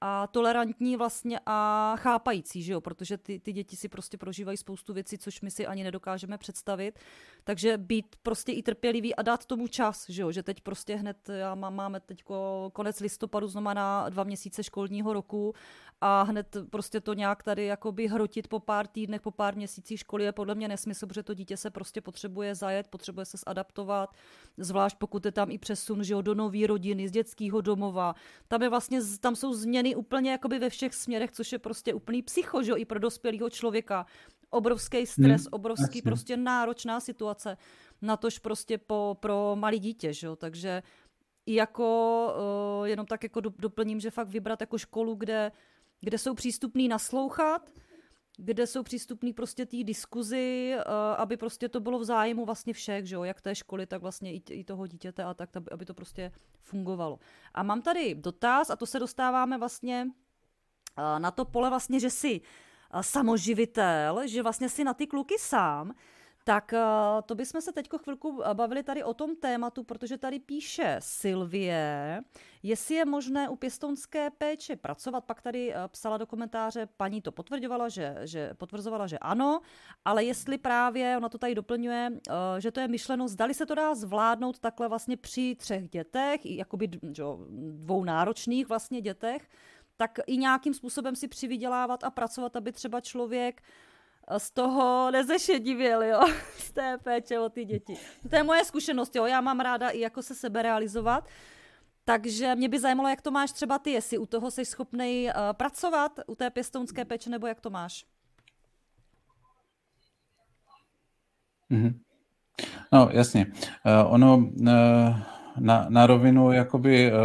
a tolerantní vlastně a chápající, že jo? protože ty, ty děti si prostě prožívají spoustu věcí, což my si ani nedokážeme představit. Takže být prostě i trpělivý a dát tomu čas, že jo? že teď prostě hned, já mám, máme teď konec listopadu, znamená dva měsíce školního roku a hned prostě to nějak tady jakoby hrotit po pár týdnech, po pár měsících školy je podle mě nesmysl, protože to dítě se prostě potřebuje zajet, potřebuje se zadaptovat, zvlášť pokud je tam i přesun že jo, do nové rodiny, z dětského domova. Tam, je vlastně, tam jsou změny úplně jakoby ve všech směrech, což je prostě úplný psycho, že jo, i pro dospělého člověka. Obrovský stres, hmm, obrovský jasně. prostě náročná situace, natož prostě po, pro malý dítě, že jo, takže jako, uh, jenom tak jako doplním, že fakt vybrat jako školu, kde kde jsou přístupní naslouchat, kde jsou přístupní prostě té diskuzi, uh, aby prostě to bylo v zájmu vlastně všech, že jo, jak té školy, tak vlastně i, toho dítěte a tak, aby to prostě fungovalo. A mám tady dotaz a to se dostáváme vlastně uh, na to pole vlastně, že jsi uh, samoživitel, že vlastně si na ty kluky sám, tak eh, to bychom se teď chvilku eh, bavili tady o tom tématu, protože tady píše Silvie, jestli je možné u pěstounské péče pracovat, pak tady eh, psala do komentáře, paní to potvrdovala, že, že potvrzovala, že ano, ale jestli právě, ona to tady doplňuje, že to je myšleno, zdali se to dá zvládnout takhle vlastně při třech dětech, jakoby dvou náročných vlastně dětech, tak i nějakým způsobem si přivydělávat a pracovat, aby třeba člověk uh, z toho nezešedivěl, jo, [laughs] z té péče o ty děti. To je moje zkušenost, jo, já mám ráda i jako se sebe realizovat, takže mě by zajímalo, jak to máš třeba ty, jestli u toho jsi schopný uh, pracovat, u té pěstounské péče, nebo jak to máš? Mm-hmm. No, jasně. Uh, ono, uh, na, na rovinu, jakoby uh,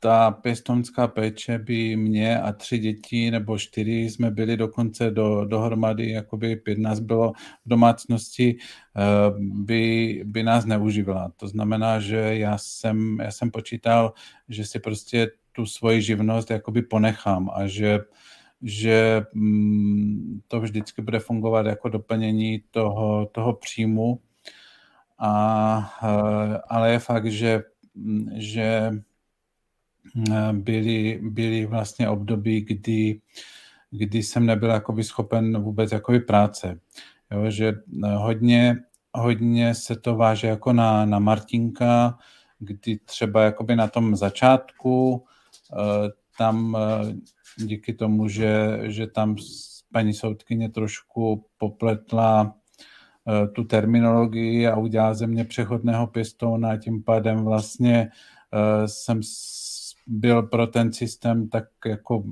ta pěstonská péče by mě a tři děti nebo čtyři jsme byli dokonce do, dohromady, jakoby pět nás bylo v domácnosti, uh, by, by nás neužívala. To znamená, že já jsem, já jsem počítal, že si prostě tu svoji živnost jakoby ponechám a že že mm, to vždycky bude fungovat jako doplnění toho, toho příjmu, a, eh, ale je fakt, že, že eh, byly, byly vlastně období, kdy, kdy jsem nebyl jakoby schopen vůbec jakoby práce. Jo, že eh, hodně, hodně se to váže jako na, na Martinka, kdy třeba jakoby na tom začátku tam díky tomu, že, že tam paní soudkyně trošku popletla tu terminologii a udělal ze mě přechodného pěstouna a tím pádem vlastně jsem byl pro ten systém tak jako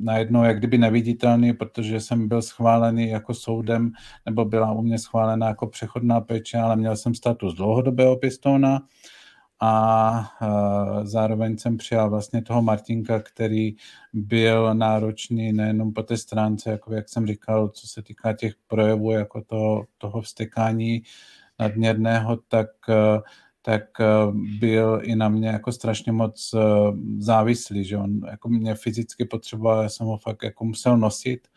najednou jak kdyby neviditelný, protože jsem byl schválený jako soudem, nebo byla u mě schválena jako přechodná péče, ale měl jsem status dlouhodobého pěstouna a zároveň jsem přijal vlastně toho Martinka, který byl náročný nejenom po té stránce, jako jak jsem říkal, co se týká těch projevů, jako toho, toho vstekání nadměrného, tak tak byl i na mě jako strašně moc závislý, že on jako mě fyzicky potřeboval, já jsem ho fakt jako musel nosit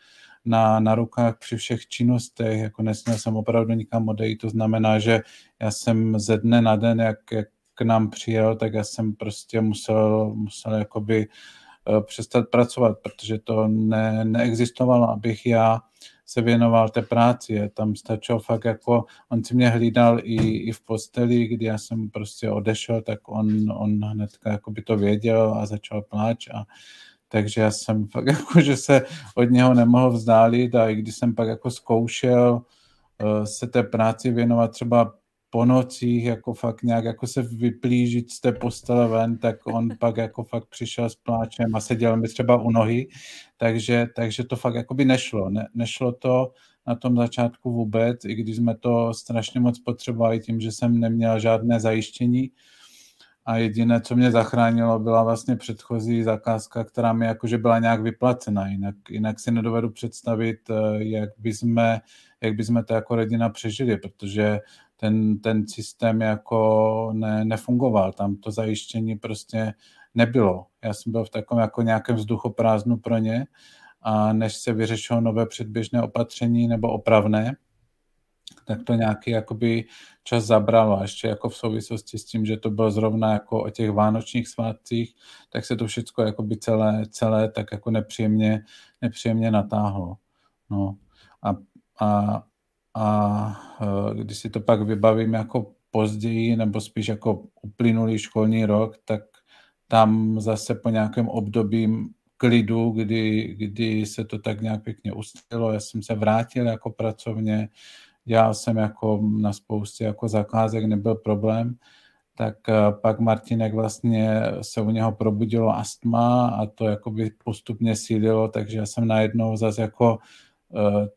na, na rukách při všech činnostech, jako nesměl jsem opravdu nikam odejít, to znamená, že já jsem ze dne na den, jak, jak k nám přijel, tak já jsem prostě musel, musel jakoby eh, přestat pracovat, protože to ne, neexistovalo, abych já se věnoval té práci. Tam stačilo fakt jako, on si mě hlídal i, i v posteli, kdy já jsem prostě odešel, tak on, on hnedka jako by to věděl a začal pláč a takže já jsem [laughs] fakt jako, že se od něho nemohl vzdálit a i když jsem pak jako zkoušel uh, se té práci věnovat třeba po nocích jako fakt nějak jako se vyplížit z té postele ven, tak on [laughs] pak jako fakt přišel s pláčem a seděl mi třeba u nohy, takže, takže to fakt jako by nešlo. Ne, nešlo to na tom začátku vůbec, i když jsme to strašně moc potřebovali tím, že jsem neměl žádné zajištění. A jediné, co mě zachránilo, byla vlastně předchozí zakázka, která mi jakože byla nějak vyplacena, jinak, jinak si nedovedu představit, eh, jak by jsme, jak by jsme to jako rodina přežili, protože ten, ten systém jako ne, nefungoval, tam to zajištění prostě nebylo. Já jsem byl v takovém jako nějakém vzduchoprázdnu pro ně a než se vyřešilo nové předběžné opatření nebo opravné, tak to nějaký jakoby čas zabralo. A ještě jako v souvislosti s tím, že to bylo zrovna jako o těch vánočních svátcích, tak se to všechno jakoby celé, celé tak jako nepříjemně, nepříjemně natáhlo. No. A, a a e, když si to pak vybavím jako později, nebo spíš jako uplynulý školní rok, tak tam zase po nějakém období klidu, kdy, kdy se to tak nějak pěkně ustilo, já jsem se vrátil jako pracovně, dělal jsem jako na spoustě jako zakázek, nebyl problém, tak e, pak Martinek vlastně se u něho probudilo astma a to jako by postupně sílilo, takže já jsem najednou zase jako e,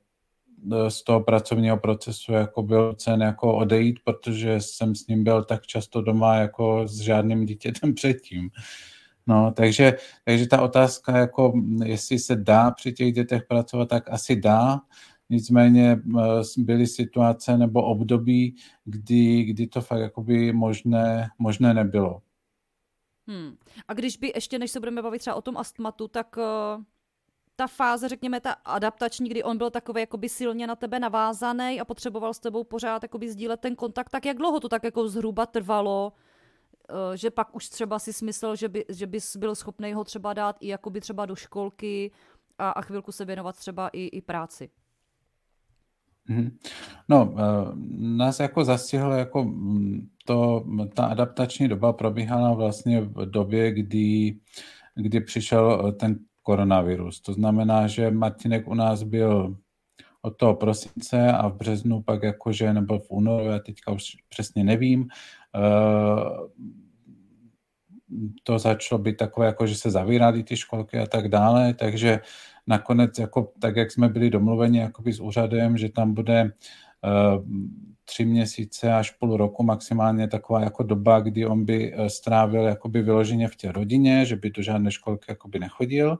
z toho pracovního procesu jako byl cen jako odejít, protože jsem s ním byl tak často doma jako s žádným dítětem [laughs] předtím. No, takže, takže ta otázka, jako jestli se dá při těch dětech pracovat, tak asi dá. Nicméně eh, byly situace nebo období, kdy, kdy to fakt jakoby možné, možné nebylo. Hmm. A když by ještě, než se budeme bavit třeba o tom astmatu, tak uh ta fáze, řekněme, ta adaptační, kdy on byl takový jakoby silně na tebe navázaný a potřeboval s tebou pořád jakoby sdílet ten kontakt, tak jak dlouho to tak jako zhruba trvalo, eh, že pak už třeba si smysl, že, by, že bys byl schopný ho třeba dát i jakoby třeba do školky a, a chvilku se věnovat třeba i, i práci. Mhm. No, eh, nás jako zastihlo jako mm, to, ta adaptační doba probíhala vlastně v době, kdy, kdy přišel ten koronavirus. To znamená, že Martinek u nás byl od toho prosince a v březnu pak jakože, nebo v únoru, já teďka už přesně nevím, eh, to začalo být takové, jako že se zavíraly ty školky a tak dále, takže nakonec, jako, tak jak jsme byli domluveni jakoby s úřadem, že tam bude eh, tři měsíce až půl roku maximálně taková jako doba, kdy on by eh, strávil jakoby vyloženě v té rodině, že by do žádné školky jakoby nechodil,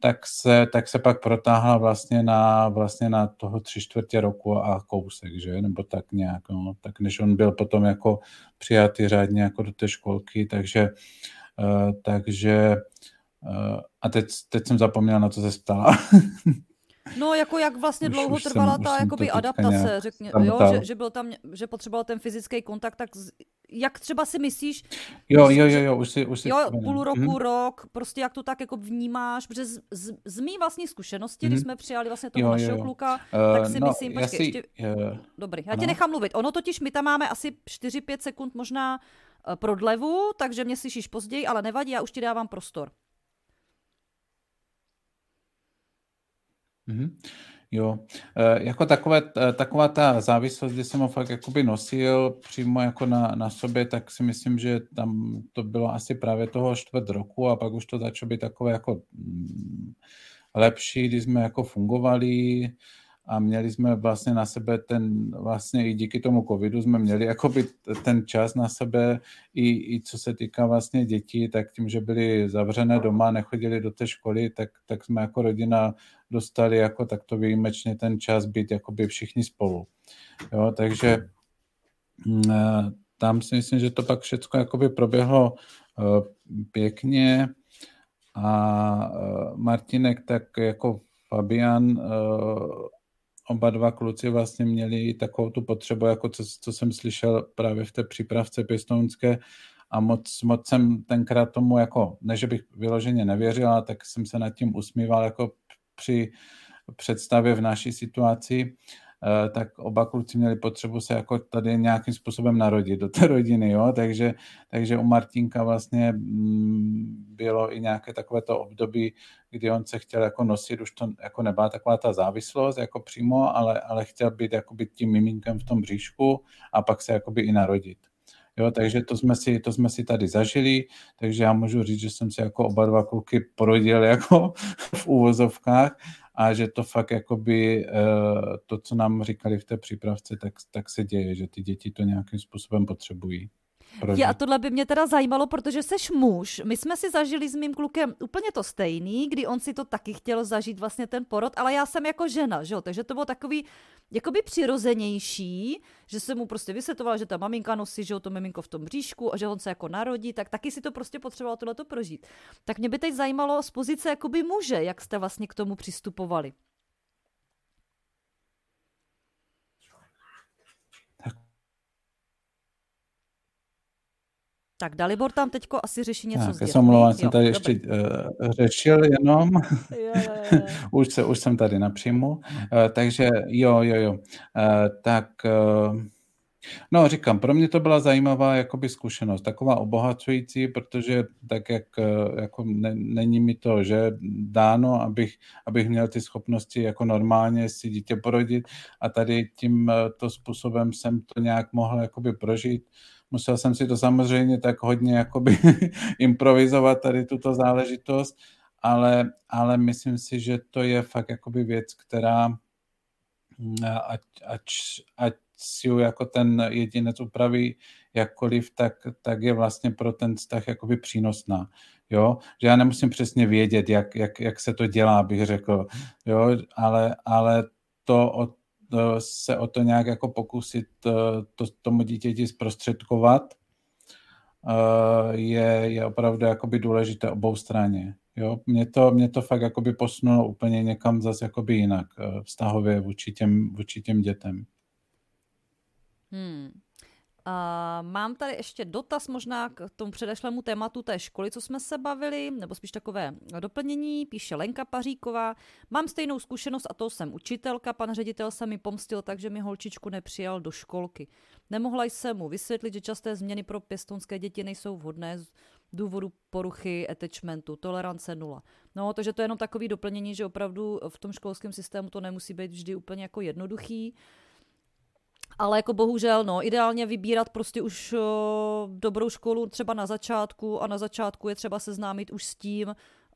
tak se, tak se pak protáhla vlastně na, vlastně na toho tři čtvrtě roku a kousek, že? Nebo tak nějak, no. Tak než on byl potom jako přijatý řádně jako do té školky, takže uh, takže uh, a teď, teď jsem zapomněl, na to se ptala. [laughs] No, jako jak vlastně už, dlouho už trvala jsem, ta jakoby adaptace, řekně, jo, že, že, byl tam, že potřeboval ten fyzický kontakt, tak z, jak třeba si myslíš? Jo, jo, jo, jo, už si, už si Jo, půl roku, hmm. rok, prostě jak to tak jako vnímáš, protože z, z, z mý vlastní zkušenosti, hmm. když jsme přijali vlastně toho jo, našeho jo, jo. kluka, uh, tak si no, myslím, počkej, si, ještě, uh, dobrý, já ano. tě nechám mluvit. Ono totiž, my tam máme asi 4-5 sekund možná uh, prodlevu, takže mě slyšíš později, ale nevadí, já už ti dávám prostor. Mm-hmm. Jo, e, jako takové, taková ta závislost, kdy jsem ho fakt jakoby nosil přímo jako na, na sobě, tak si myslím, že tam to bylo asi právě toho čtvrt roku a pak už to začalo být takové jako mm, lepší, když jsme jako fungovali, a měli jsme vlastně na sebe ten, vlastně i díky tomu covidu jsme měli jakoby ten čas na sebe i, i co se týká vlastně dětí, tak tím, že byli zavřené doma, nechodili do té školy, tak, tak jsme jako rodina dostali jako takto výjimečně ten čas být jakoby všichni spolu. Jo, takže mm, eh, tam si myslím, že to pak všechno jakoby proběhlo eh, pěkně a eh, Martinek tak jako Fabian oba dva kluci vlastně měli takovou tu potřebu, jako co, co jsem slyšel právě v té přípravce pěstounské. A moc, moc jsem tenkrát tomu jako, ne že bych vyloženě nevěřil, tak jsem se nad tím usmíval jako při představě v naší situaci, tak oba kluci měli potřebu se jako tady nějakým způsobem narodit do té rodiny, jo? Takže, takže u Martinka vlastně mm, bylo i nějaké takové to období, kdy on se chtěl jako nosit, už to jako nebyla taková ta závislost jako přímo, ale, ale chtěl být jakoby tím miminkem v tom bříšku a pak se jakoby i narodit. Jo, takže to jsme, si, to jsme si tady zažili, takže já můžu říct, že jsem si jako oba dva kluky porodil jako [laughs] v úvozovkách a že to fakt jakoby eh, to, co nám říkali v té přípravce, tak, tak se děje, že ty děti to nějakým způsobem potřebují. Je, a tohle by mě teda zajímalo, protože seš muž. My jsme si zažili s mým klukem úplně to stejný, kdy on si to taky chtěl zažít vlastně ten porod, ale já jsem jako žena, že jo? takže to bylo takový jakoby přirozenější, že jsem mu prostě vysvětloval, že ta maminka nosí, že jo, to miminko v tom bříšku a že on se jako narodí, tak taky si to prostě potřeboval tohleto prožít. Tak mě by teď zajímalo z pozice jakoby muže, jak jste vlastně k tomu přistupovali. Tak Dalibor tam teďko asi řeší něco tak, s Já jsem tady ještě uh, řešil jenom. Jo, [laughs] jo, jo. už, se, už jsem tady napřímo. Uh, takže jo, jo, jo. Uh, tak uh, No, říkám, pro mě to byla zajímavá jakoby zkušenost, taková obohacující, protože tak jak jako ne, není mi to, že dáno, abych, abych měl ty schopnosti jako normálně si dítě porodit a tady tím to způsobem jsem to nějak mohl jakoby prožít. Musel jsem si to samozřejmě tak hodně jakoby [laughs] improvizovat tady tuto záležitost, ale, ale myslím si, že to je fakt jakoby věc, která mm, ať, ať, ať si ju jako ten jedinec upraví jakkoliv, tak, tak je vlastně pro ten vztah jakoby přínosná. Jo? Že já nemusím přesně vědět, jak, jak, jak se to dělá, bych řekl, jo? Ale, ale to od se o to nějak jako pokusit eh, to, tomu dítěti zprostředkovat, eh, je, je opravdu jakoby důležité obou straně. Jo? Mě, to, mě to fakt jakoby posunulo úplně někam zase jakoby jinak eh, vztahově vůči těm, vůči těm dětem. Hmm. Uh, mám tady ještě dotaz možná k tomu předešlému tématu té školy, co jsme se bavili, nebo spíš takové doplnění, píše Lenka Paříková. Mám stejnou zkušenost a to jsem učitelka, pan ředitel se mi pomstil tak, že mi holčičku nepřijal do školky. Nemohla jsem mu vysvětlit, že časté změny pro pěstonské děti nejsou vhodné z důvodu poruchy attachmentu, tolerance nula. No, takže to je jenom takový doplnění, že opravdu v tom školském systému to nemusí být vždy úplně jako jednoduchý. Ale jako bohužel, no, ideálně vybírat prostě už o, dobrou školu třeba na začátku a na začátku je třeba seznámit už s tím,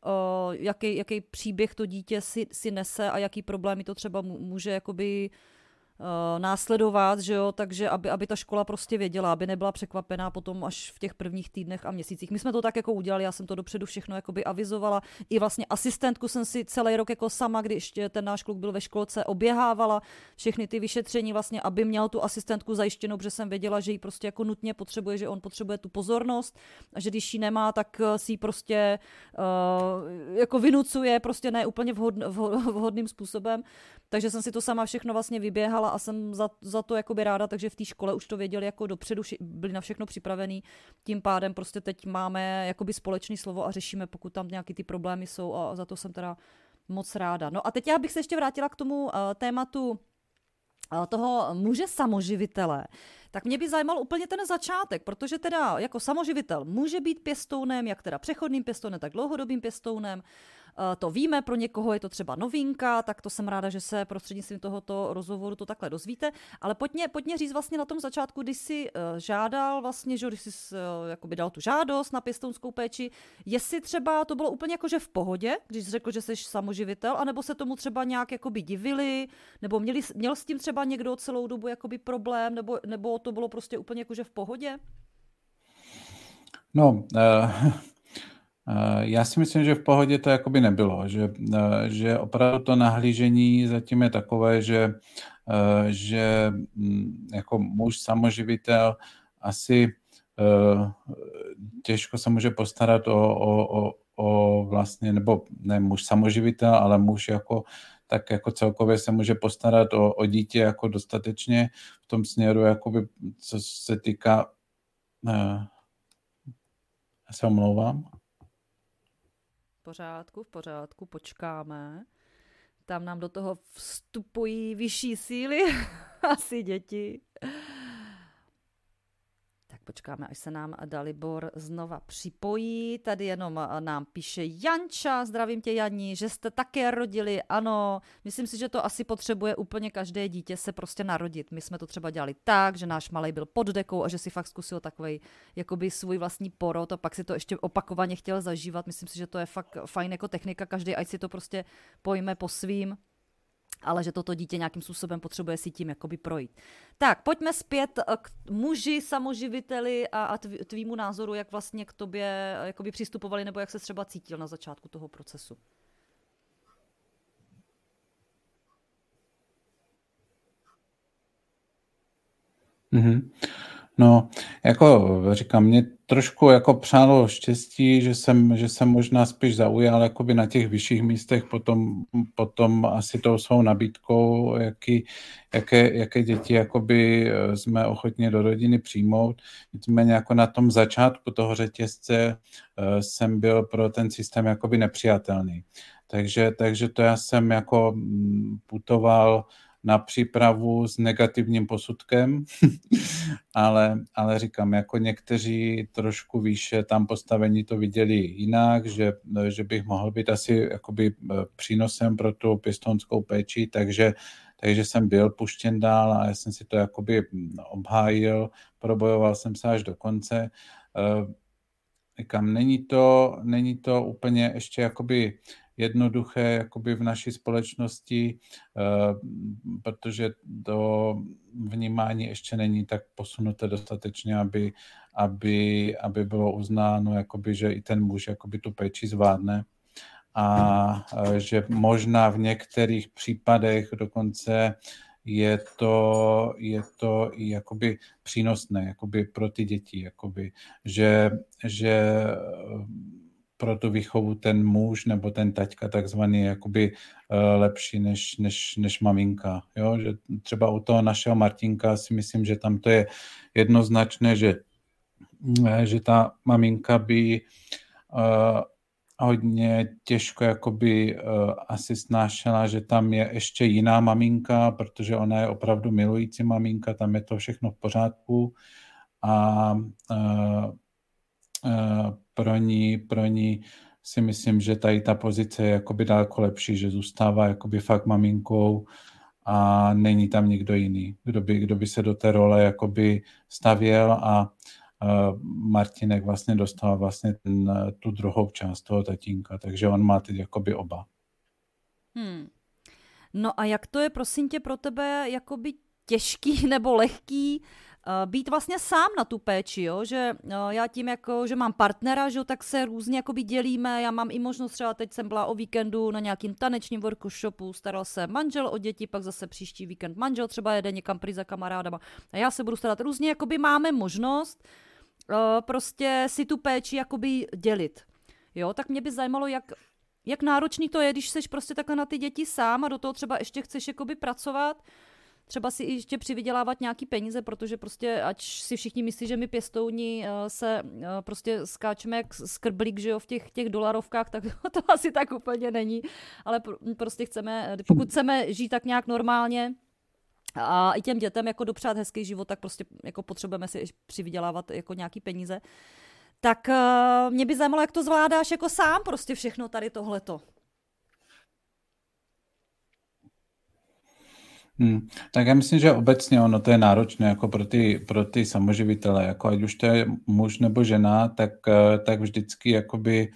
o, jaký, jaký příběh to dítě si, si nese a jaký problémy to třeba může jakoby následovat, že jo, takže aby, aby ta škola prostě věděla, aby nebyla překvapená potom až v těch prvních týdnech a měsících. My jsme to tak jako udělali, já jsem to dopředu všechno jakoby avizovala. I vlastně asistentku jsem si celý rok jako sama, když ten náš kluk byl ve školce, oběhávala všechny ty vyšetření vlastně, aby měl tu asistentku zajištěnou, protože jsem věděla, že ji prostě jako nutně potřebuje, že on potřebuje tu pozornost a že když ji nemá, tak eh, si ji prostě uh, jako vynucuje prostě ne úplně vhod, vhodným způsobem. Takže jsem si to sama všechno vlastně vyběhala a jsem za, za to jakoby ráda, takže v té škole už to věděli jako dopředu, byli na všechno připravení. Tím pádem prostě teď máme jakoby společný slovo a řešíme, pokud tam nějaký ty problémy jsou a za to jsem teda moc ráda. No a teď já bych se ještě vrátila k tomu uh, tématu uh, toho muže samoživitele, tak mě by zajímal úplně ten začátek, protože teda jako samoživitel může být pěstounem, jak teda přechodným pěstounem, tak dlouhodobým pěstounem. Eh, to víme, pro někoho je to třeba novinka, tak to jsem ráda, že se prostřednictvím tohoto rozhovoru to takhle dozvíte. Ale pojďme, pojďme říct vlastně na tom začátku, když jsi eh, žádal vlastně, že když jsi eh, jakoby dal tu žádost na pěstounskou péči, jestli třeba to bylo úplně jako že v pohodě, když jsi řekl, že jsi samoživitel, anebo se tomu třeba nějak jakoby divili, nebo měli, měl s tím třeba někdo celou dobu jakoby problém, nebo, nebo to bylo prostě úplně jako že v pohodě? No, uh, já si myslím, že v pohodě to jakoby nebylo, že, uh, že opravdu to nahlížení zatím je takové, že, uh, že mm, jako muž samoživitel asi těžko se může postarat o, o, o, o vlastně, nebo ne muž samoživitel, ale muž jako tak jako celkově se může postarat o, o dítě jako dostatečně v tom směru, jakoby, co se týká já se omlouvám. Pořádku, v pořádku, počkáme. Tam nám do toho vstupují vyšší síly, [laughs] asi děti počkáme, až se nám Dalibor znova připojí. Tady jenom eh, nám píše Janča, zdravím tě Janí, že jste také rodili, ano. Myslím si, že to asi potřebuje úplně každé dítě se prostě narodit. My jsme to třeba dělali tak, že náš malý byl pod dekou a že si fakt zkusil takový jakoby svůj vlastní porod a pak si to ještě opakovaně chtěl zažívat. Myslím si, že to je fakt fajn jako technika, každý ať si to prostě pojme po svým ale že toto dítě nějakým způsobem potřebuje si tím jakoby projít. Tak, pojďme zpět eh, k muži, samoživiteli a, a tvýmu názoru, jak vlastně k tobě eh, jakoby přistupovali, nebo jak se třeba cítil na začátku toho procesu. Mm-hmm. No, jako říkám, mě trošku jako přálo štěstí, že jsem, že jsem možná spíš zaujal jakoby na těch vyšších místech potom, potom asi tou svou nabídkou, jaký, jaké, jaké děti jakoby eh, jsme ochotni do rodiny přijmout. Nicméně jako na tom začátku toho řetězce uh, jsem byl pro ten systém jakoby nepřijatelný. Takže, takže to já jsem jako mm, putoval na přípravu s negativním posudkem, [laughs] ale, ale říkám, jako někteří trošku výše tam postavení to viděli jinak, že, že bych mohl být asi jakoby eh, přínosem pro tu pěstounskou péči, takže, takže jsem byl puštěn dál a já jsem si to jakoby obhájil, probojoval jsem se až do konce. Eh, říkám, není to, není to úplně ještě jakoby jednoduché jakoby v naší společnosti, eh, protože to vnímání ještě není tak posunuté dostatečně, aby, aby, aby bylo uznáno, jakoby, že i ten muž jakoby tu péči zvládne. A eh, že možná v některých případech dokonce je to, je to i jakoby přínosné jakoby pro ty děti, jakoby, že, že pro tu výchovu ten muž nebo ten taťka takzvaný jakoby uh, lepší než, než, než maminka. Jo? Že třeba u toho našeho Martinka si myslím, že tam to je jednoznačné, že, eh, že ta maminka by uh, hodně těžko jakoby uh, asi snášela, že tam je ještě jiná maminka, protože ona je opravdu milující maminka, tam je to všechno v pořádku a uh, pro ní, pro ní si myslím, že tady ta pozice je jakoby daleko lepší, že zůstává jakoby fakt maminkou a není tam nikdo jiný, kdo by, kdo by se do té role jakoby stavěl a uh, Martinek vlastně dostal vlastně ten, tu druhou část toho tatínka, takže on má teď jakoby oba. Hmm. No a jak to je, prosím tě, pro tebe jakoby těžký [laughs] nebo lehký Eh, být vlastně sám na tu péči, jo? že eh, já tím, jako, že mám partnera, že, tak se různě jakoby dělíme, já mám i možnost třeba, teď jsem byla o víkendu na nějakým tanečním workshopu, staral se manžel o děti, pak zase příští víkend manžel třeba jede někam prý za kamarádama a já se budu starat různě, jakoby máme možnost uh, prostě si tu péči jakoby dělit. Jo, tak mě by zajímalo, jak, jak náročný to je, když jsi prostě takhle na ty děti sám a do toho třeba ještě chceš jakoby pracovat, třeba si ještě přivydělávat nějaký peníze, protože prostě, ať si všichni myslí, že my pěstouni eh, se eh, prostě skáčeme jak skrblík, že jo, v těch, těch dolarovkách, tak [laughs] to asi tak úplně není, ale prostě chceme, pokud chceme žít tak nějak normálně, a i těm dětem jako dopřát hezký život, tak prostě jako potřebujeme si přivydělávat jako nějaký peníze. Tak mě by zajímalo, jak to zvládáš jako sám prostě všechno tady tohleto. Hmm. Tak já myslím, že obecně ono to je náročné jako pro ty, pro ty samoživitele, jako ať už to je muž nebo žena, tak, eh, tak vždycky jakoby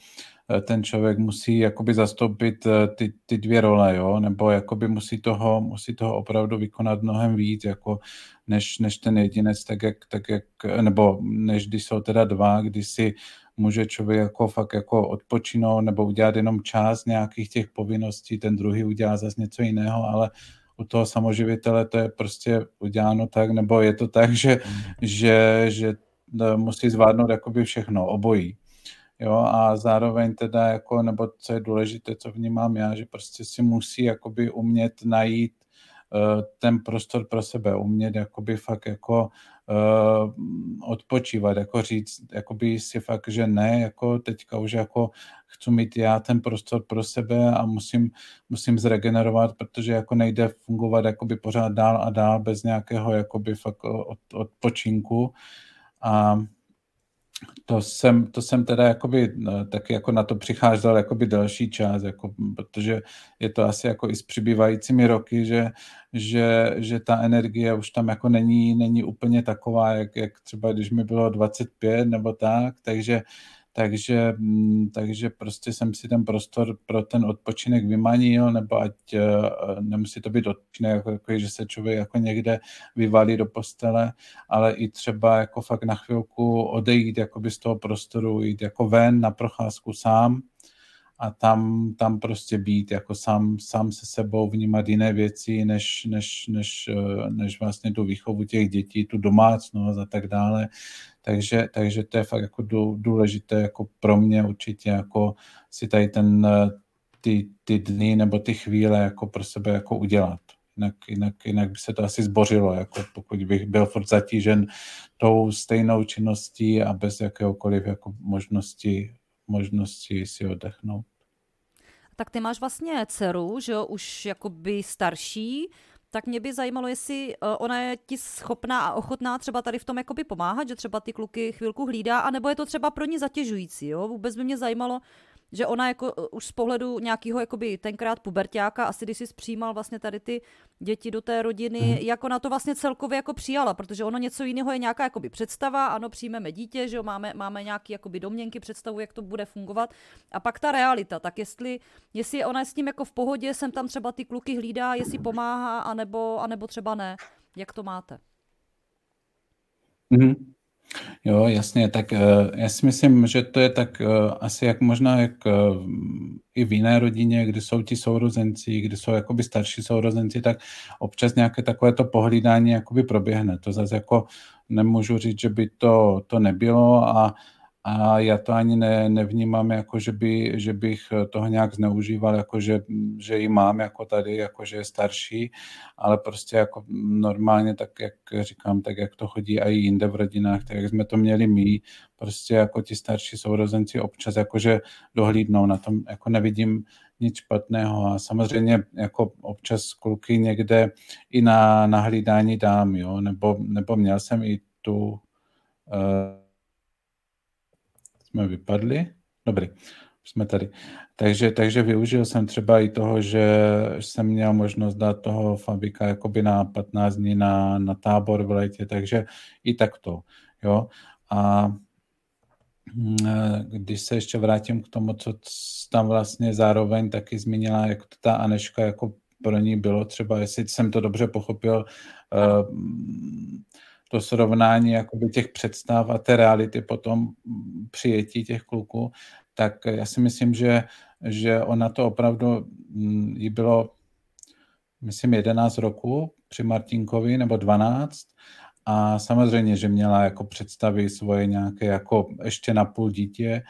eh, ten člověk musí jakoby zastoupit eh, ty, ty dvě role, jo? nebo jakoby musí toho, musí toho opravdu vykonat mnohem víc, jako než, než ten jedinec, tak jak, tak jak, nebo než když jsou teda dva, kdy si může člověk jako fakt jako odpočinout nebo udělat jenom část nějakých těch povinností, ten druhý udělá zase něco jiného, ale u toho samoživitele to je prostě uděláno tak, nebo je to tak, že, že, že e, musí zvládnout jakoby všechno, obojí. Jo, a zároveň teda jako, nebo co je důležité, co vnímám já, že prostě si musí jakoby umět najít uh, ten prostor pro sebe, umět jakoby fakt jako uh, odpočívat, jako říct, jakoby si fakt, že ne, jako teďka už jako chci mít já ten prostor pro sebe a musím, musím zregenerovat, protože jako nejde fungovat jakoby pořád dál a dál bez nějakého jakoby fakt od, odpočinku. A to jsem, to jsem teda jakoby, no, taky jako na to přicházel jakoby delší čas, jako, protože je to asi jako i s přibývajícími roky, že, že, že ta energie už tam jako není, není úplně taková, jak, jak třeba když mi bylo 25 nebo tak, takže takže, mm, takže prostě jsem si ten prostor pro ten odpočinek vymanil, nebo ať eh, nemusí to být odpočinek, jako, jako, že se člověk jako někde vyvalí do postele, ale i třeba jako fakt na chvilku odejít z toho prostoru, jít jako ven na procházku sám, a tam, tam prostě být jako sám, sám se sebou, vnímat jiné věci, než, než, než, eh, než vlastně tu výchovu těch dětí, tu domácnost a tak dále. Takže, takže to je fakt jako důležité jako pro mě určitě jako si tady ten, eh, ty, ty dny nebo ty chvíle jako pro sebe jako udělat. Jinak, jinak, jinak by se to asi zbořilo, jako pokud bych byl furt zatížen tou stejnou činností a bez jakéhokoliv jako možnosti možnosti si oddechnout. Tak ty máš vlastně dceru, že jo, už jakoby starší, tak mě by zajímalo, jestli eh, ona je ti schopná a ochotná třeba tady v tom jakoby pomáhat, že třeba ty kluky chvilku hlídá, anebo je to třeba pro ní zatěžující, jo? Vůbec by mě zajímalo, že ona jako uh, už z pohledu nějakého jakoby tenkrát pubertáka, asi když si přijímal vlastně tady ty děti do té rodiny, mm. jak ona to vlastně celkově jako přijala, protože ono něco jiného je nějaká jakoby představa, ano, přijmeme dítě, že jo, máme, máme nějaký jakoby domněnky, představu, jak to bude fungovat a pak ta realita, tak jestli, jestli ona je s tím jako v pohodě, jsem tam třeba ty kluky hlídá, jestli pomáhá, anebo, anebo třeba ne. Jak to máte? Mm. Jo, jasně, tak uh, já si myslím, že to je tak uh, asi jak možná jak uh, i v jiné rodině, kde jsou ti sourozenci, kde jsou jakoby starší sourozenci, tak občas nějaké takové to pohlídání jakoby proběhne. To zase jako nemůžu říct, že by to, to nebylo a a já to ani ne, nevnímám, jako že, by, že bych toho nějak zneužíval, jako že, že ji mám jako tady, jako že je starší, ale prostě jako normálně, tak jak říkám, tak jak to chodí i jinde v rodinách, tak jak jsme to měli my, prostě jako ti starší sourozenci občas jakože dohlídnou, na tom jako nevidím nic špatného. A samozřejmě jako občas kluky někde i na, na hlídání dám, jo, nebo, nebo měl jsem i tu uh, jsme vypadli. Dobrý, jsme tady. Takže, takže využil jsem třeba i toho, že jsem měl možnost dát toho Fabika jakoby na 15 dní na, na tábor v létě, takže i takto. Jo? A mm, když se ještě vrátím k tomu, co tam vlastně zároveň taky zmínila, jak to ta Aneška jako pro ní bylo třeba, jestli jsem to dobře pochopil, uh, to srovnání jakoby těch představ a té reality potom přijetí těch kluků, tak já si myslím, že, že ona to opravdu mm, jí bylo, myslím, 11 roku při Martinkovi, nebo 12, a samozřejmě, že měla jako představy svoje nějaké jako ještě na půl dítě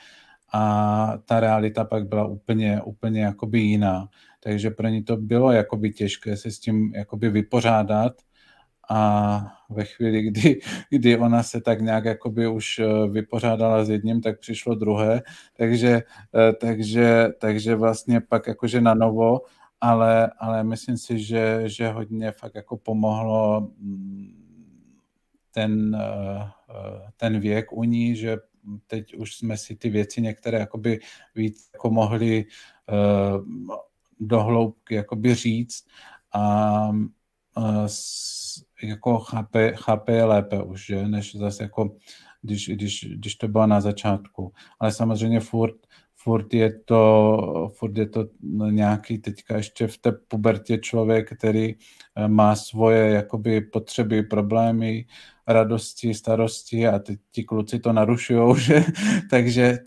a ta realita pak byla úplně, úplně jakoby jiná. Takže pro ní to bylo jakoby těžké se s tím jakoby vypořádat a ve chvíli, kdy, kdy ona se tak nějak jakoby už eh, vypořádala s jedním, tak přišlo druhé, takže, eh, takže, takže vlastně pak jakože na novo, ale, ale myslím si, že, že hodně fakt jako pomohlo mm, ten, eh, ten věk u ní, že teď už jsme si ty věci některé jakoby víc jako mohli do hloubky jakoby říct. A jako chápe, chápe je lépe už, že? než zase jako když, když, když to bylo na začátku. Ale samozřejmě furt, furt je to, furt je to nějaký teďka ještě v té pubertě člověk, který eh, má svoje jakoby potřeby, problémy, radosti, starosti a teď ti kluci to narušujou, [laughs] že? takže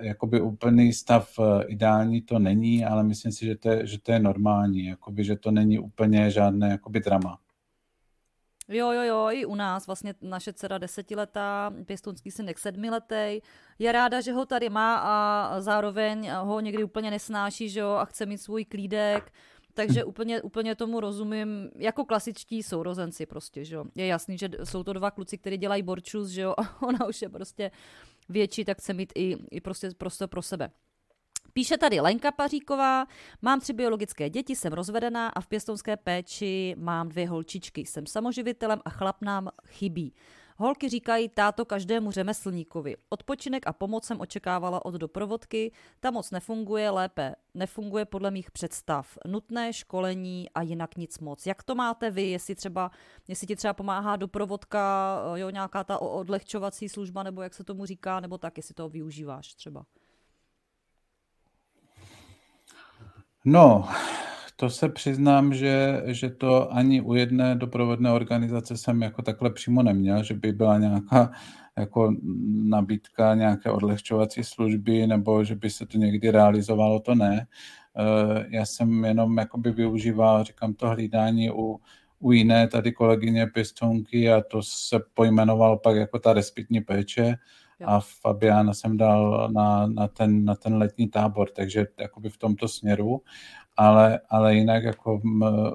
jakoby úplný stav eh, ideální to není, ale myslím si, že to je, že to je normální, jakoby, že to není úplně žádné jakoby drama. Jo, jo, jo, i u nás vlastně naše dcera desetiletá, pěstonský synek sedmiletý, je ráda, že ho tady má a zároveň ho někdy úplně nesnáší, že jo, a chce mít svůj klídek, takže úplně, úplně tomu rozumím, jako klasičtí sourozenci prostě, že jo. Je jasný, že jsou to dva kluci, kteří dělají borčus, že jo, a ona už je prostě větší, tak chce mít i, i prostě, prostě pro sebe. Píše tady Lenka Paříková, mám tři biologické děti, jsem rozvedená a v pěstounské péči mám dvě holčičky. Jsem samoživitelem a chlap nám chybí. Holky říkají táto každému řemeslníkovi. Odpočinek a pomoc jsem očekávala od doprovodky, ta moc nefunguje, lépe nefunguje podle mých představ. Nutné školení a jinak nic moc. Jak to máte vy, jestli třeba, jestli ti třeba pomáhá doprovodka, jo, nějaká ta odlehčovací služba, nebo jak se tomu říká, nebo tak, jestli to využíváš třeba? No, to se přiznám, že, že to ani u jedné doprovodné organizace jsem jako takhle přímo neměl, že by byla nějaká jako nabídka nějaké odlehčovací služby nebo že by se to někdy realizovalo, to ne. Eh, já jsem jenom jakoby využíval, říkám to hlídání u, u jiné tady kolegyně pěstonky a to se pojmenovalo pak jako ta respitní péče. A Fabiana jsem dal na, na, ten, na ten letní tábor, takže jakoby v tomto směru, ale, ale jinak jako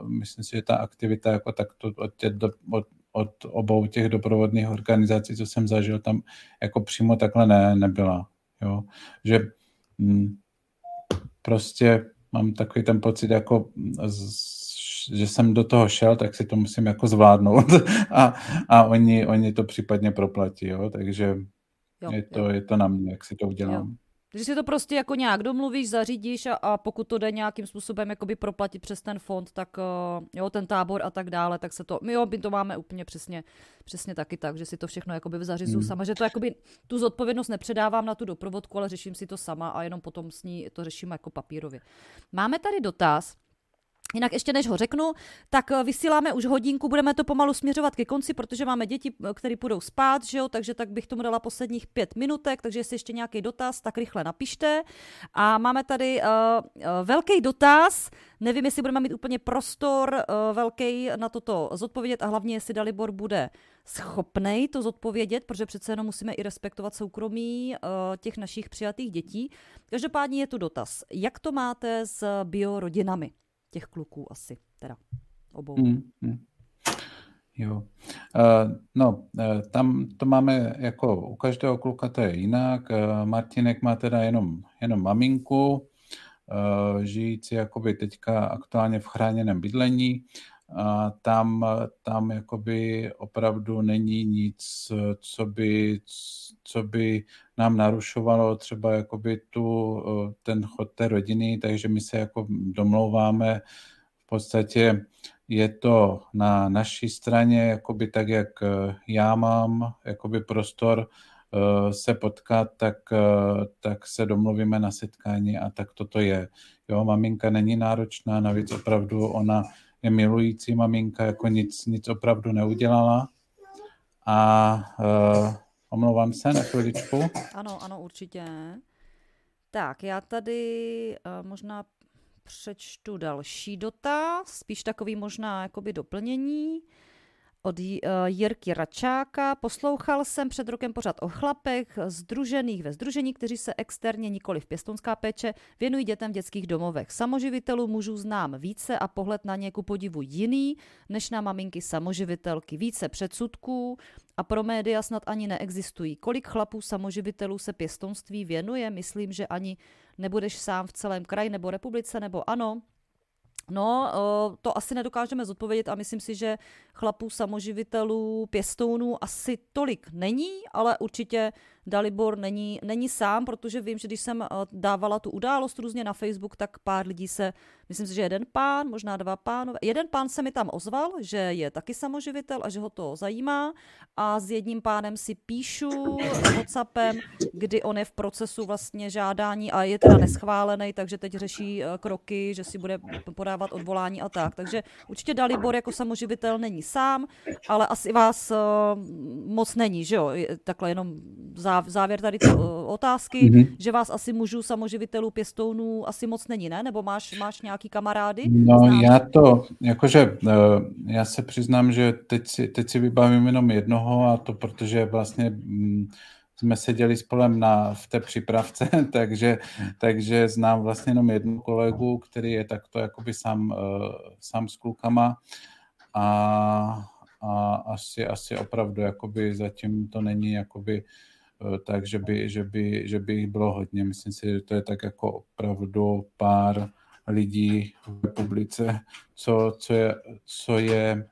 myslím si, že ta aktivita jako takto od, tě, od, od obou těch doprovodných organizací, co jsem zažil, tam jako přímo takhle ne, nebyla. Jo? Že hm, prostě mám takový ten pocit, jako z, že jsem do toho šel, tak si to musím jako zvládnout [laughs] a, a oni, oni to případně proplatí, jo? takže Jo, je, to, jo. je to na mě, jak si to udělám. Jo. Že si to prostě jako nějak domluvíš, zařídíš a, a pokud to jde nějakým způsobem jakoby proplatit přes ten fond, tak uh, jo, ten tábor a tak dále, tak se to, my jo, my to máme úplně přesně, přesně taky tak, že si to všechno jakoby zařizu hmm. sama, že to jakoby tu zodpovědnost nepředávám na tu doprovodku, ale řeším si to sama a jenom potom s ní to řeším jako papírově. Máme tady dotaz, Jinak ještě než ho řeknu, tak eh, vysíláme už hodinku, budeme to pomalu směřovat ke konci, protože máme děti, eh, které půjdou spát, že jo, takže tak bych tomu dala posledních pět minutek, takže jestli ještě nějaký dotaz, tak rychle napište. A máme tady uh, velký dotaz, nevím, jestli budeme mít úplně prostor uh, velký na toto zodpovědět a hlavně, jestli Dalibor bude schopnej to zodpovědět, protože přece jenom musíme i respektovat soukromí uh, těch našich přijatých dětí. Každopádně je tu dotaz. Jak to máte s biorodinami? Těch kluků asi, teda obou. Mm, mm. Jo. Uh, no, uh, tam to máme jako u každého kluka to je jinak. Uh, Martinek má teda jenom, jenom maminku, žijící jakoby teďka aktuálně v chráněném bydlení. A tam, tam jakoby opravdu není nic, co by, co by nám narušovalo třeba jakoby tu, ten chod té rodiny, takže my se jako domlouváme v podstatě je to na naší straně, jakoby tak, jak já mám jakoby prostor eh, se potkat, tak, eh, tak se domluvíme na setkání a tak toto je. Jo, maminka není náročná, navíc opravdu ona je milující maminka, jako nic, nic opravdu neudělala. A omlouvám se na chviličku. Ano, ano, určitě. Tak, já tady uh, možná přečtu další dotaz, spíš takový možná jakoby doplnění od eh, Jirky Račáka. Poslouchal jsem před rokem pořád o chlapech združených ve združení, kteří se externě nikoli v pěstounská péče věnují dětem v dětských domovech. Samoživitelů mužů znám více a pohled na ně ku podivu jiný, než na maminky samoživitelky. Více předsudků a pro média snad ani neexistují. Kolik chlapů samoživitelů se pěstounství věnuje? Myslím, že ani nebudeš sám v celém kraji nebo republice, nebo ano, No, to asi nedokážeme zodpovědět a myslím si, že chlapů samoživitelů, pěstounů asi tolik není, ale určitě Dalibor není, není sám, protože vím, že když jsem eh, dávala tu událost různě na Facebook, tak pár lidí se, myslím si, že jeden pán, možná dva pánové, jeden pán se mi tam ozval, že je taky samoživitel a že ho to zajímá a s jedním pánem si píšu WhatsAppem, kdy on je v procesu vlastně žádání a je teda neschválený, takže teď řeší eh, kroky, že si bude podávat odvolání a tak. Takže určitě Dalibor jako samoživitel není sám, ale asi vás uh, moc není, že jo? Takhle jenom závěr tady uh, otázky, mm-hmm. že vás asi mužů samoživitelů, pěstounů asi moc není, ne? Nebo máš, máš nějaký kamarády? No Znáš? já to, jakože uh, já se přiznám, že teď si, teď si vybavím jenom jednoho a to protože vlastně mm, jsme seděli spolem na, v té připravce, [laughs] takže, takže znám vlastně jenom jednu kolegu, který je takto jakoby sám, uh, sám s klukama a, a asi, asi opravdu jakoby zatím to není jakoby uh, tak, že by, že, by, že by jich bylo hodně. Myslím si, že to je tak jako opravdu pár lidí v republice, co, co, je, co je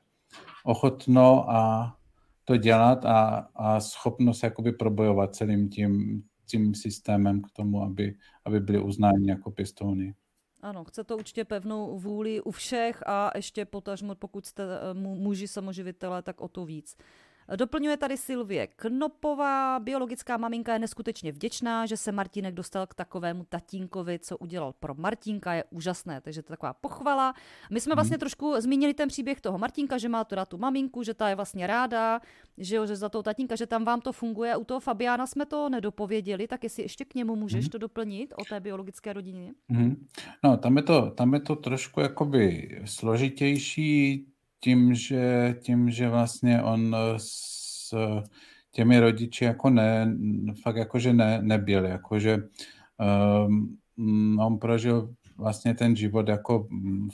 ochotno a to dělat a, a schopnost jakoby probojovat celým tím, tím systémem k tomu, aby, aby byli uznáni jako pěstouny. Ano, chce to určitě pevnou vůli u všech a ještě potažmo, pokud jste eh, muži samoživitelé, tak o to víc. Doplňuje tady Silvie Knopová. Biologická maminka je neskutečně vděčná, že se Martinek dostal k takovému tatínkovi, co udělal pro Martinka. Je úžasné, takže to je taková pochvala. My jsme vlastně mhm. trošku zmínili ten příběh toho Martinka, že má tu tu maminku, že ta je vlastně ráda, že, jo, že za toho tatínka, že tam vám to funguje. U toho Fabiána jsme to nedopověděli, tak jestli ještě k němu můžeš hmm. to doplnit o té biologické rodině? Hmm. No, tam je, to, tam je to trošku jakoby složitější tím, že, tím, že vlastně on s těmi rodiči jako ne, fakt jakože ne, nebyl, jakože um, on prožil vlastně ten život jako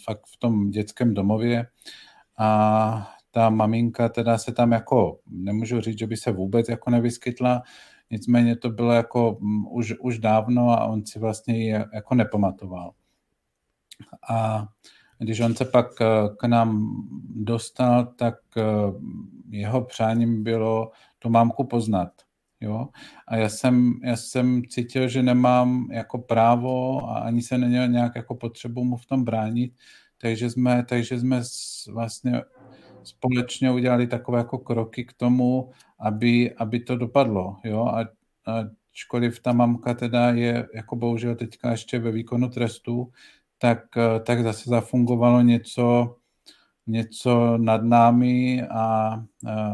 fakt v tom dětském domově a ta maminka teda se tam jako, nemůžu říct, že by se vůbec jako nevyskytla, nicméně to bylo jako už, už dávno a on si vlastně ji jako nepamatoval. A když on se pak eh, k nám dostal, tak eh, jeho přáním bylo tu mámku poznat. Jo? A já jsem, já jsem cítil, že nemám jako právo a ani se neměl nějak jako potřebu mu v tom bránit, takže jsme, takže jsme vlastně společně udělali takové jako kroky k tomu, aby, aby to dopadlo. Jo? A, ačkoliv ta mamka teda je jako bohužel teďka ještě ve výkonu trestu, tak, eh, tak zase zafungovalo něco, něco nad námi a, a,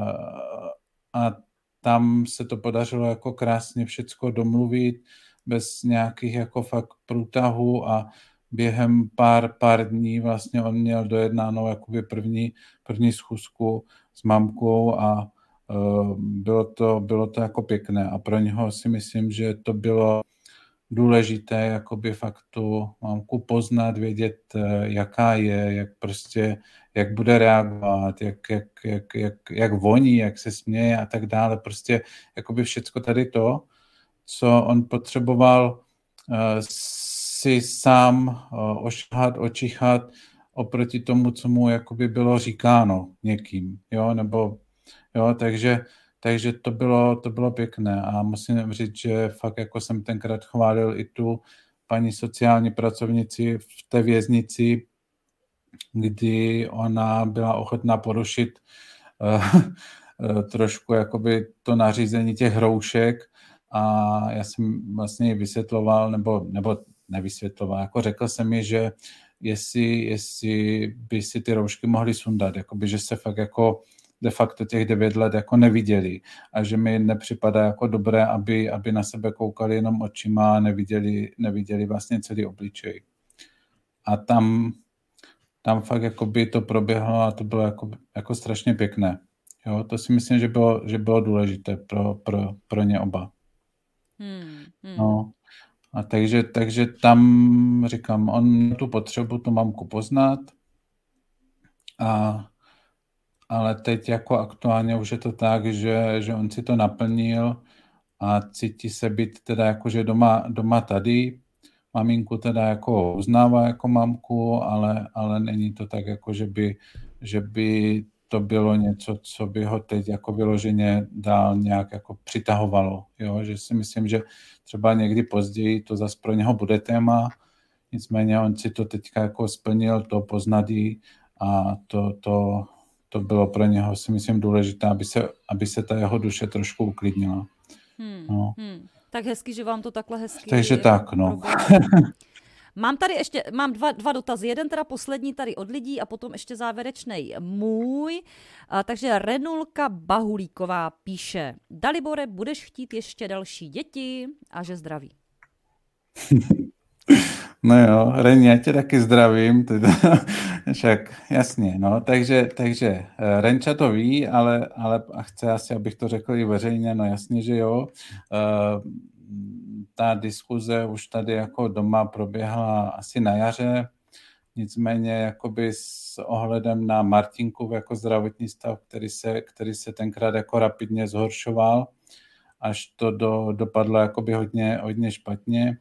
a tam se to podařilo jako krásně všecko domluvit bez nějakých jako fakt průtahů a během pár, pár dní vlastně on měl dojednáno jakoby první, první schůzku s mamkou a uh, bylo, to, bylo to jako pěkné a pro něho si myslím, že to bylo důležité jakoby fakt tu mamku poznat, vědět, eh, jaká je, jak prostě, jak bude reagovat, jak, jak, jak, jak, jak voní, jak se směje a tak dále. Prostě jakoby všecko tady to, co on potřeboval uh, si sám uh, ošahat, očichat oproti tomu, co mu jakoby bylo říkáno někým, jo, nebo jo, takže takže to bylo, to bylo pěkné. A musím říct, že fakt jako jsem tenkrát chválil i tu paní sociální pracovnici v té věznici, kdy ona byla ochotná porušit uh, trošku jakoby to nařízení těch hroušek. A já jsem vlastně vysvětloval, nebo, nebo nevysvětloval, jako řekl jsem mi, že jestli, jestli by si ty roušky mohly sundat, jakoby, že se fakt jako de facto těch devět let jako neviděli a že mi nepřipadá jako dobré, aby, aby na sebe koukali jenom očima a neviděli, neviděli vlastně celý obličej. A tam, tam fakt jako by to proběhlo a to bylo jako, jako strašně pěkné. Jo, to si myslím, že bylo, že bylo důležité pro, pro, pro ně oba. Hmm, hmm. No, a takže, takže tam říkám, on tu potřebu tu mamku poznat a ale teď jako aktuálně už je to tak, že, že on si to naplnil a cítí se být teda jako, že doma, doma tady, maminku teda jako uznává jako mamku, ale, ale není to tak jako, že by, že by to bylo něco, co by ho teď jako vyloženě dál nějak jako přitahovalo. Jo? Že si myslím, že třeba někdy později to zase pro něho bude téma, nicméně on si to teďka jako splnil, to poznadí a to, to, to bylo pro něho si myslím důležité, aby se, aby se ta jeho duše trošku uklidnila. Hmm, no. hmm. Tak hezky, že vám to takhle hezky Takže tak, no. [laughs] Mám tady ještě, mám dva, dva dotazy. Jeden teda poslední tady od lidí a potom ještě závěrečný můj. A, takže Renulka Bahulíková píše, Dalibore, budeš chtít ještě další děti a že zdraví. [laughs] No jo, Ren, já tě taky zdravím, teda, [laughs] však jasně, no, takže, takže eh, Renča to ví, ale, ale chce asi, abych to řekl i veřejně, no jasně, že jo. Uh, ta diskuze už tady jako doma proběhla asi na jaře, nicméně jakoby s ohledem na Martinku jako zdravotní stav, který se, který se tenkrát jako rapidně zhoršoval, až to do, dopadlo jakoby hodně, hodně špatně,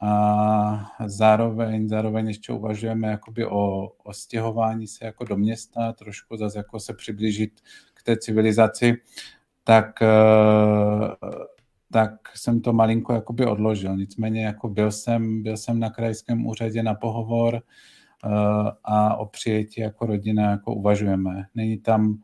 a zároveň, zároveň ještě uvažujeme jakoby o, o stěhování se jako do města, trošku zase jako se přiblížit k té civilizaci, tak, eh, tak jsem to malinko jakoby odložil. Nicméně jako byl jsem, byl jsem na krajském úřadě na pohovor eh, a o přijetí jako rodina jako uvažujeme. Není tam,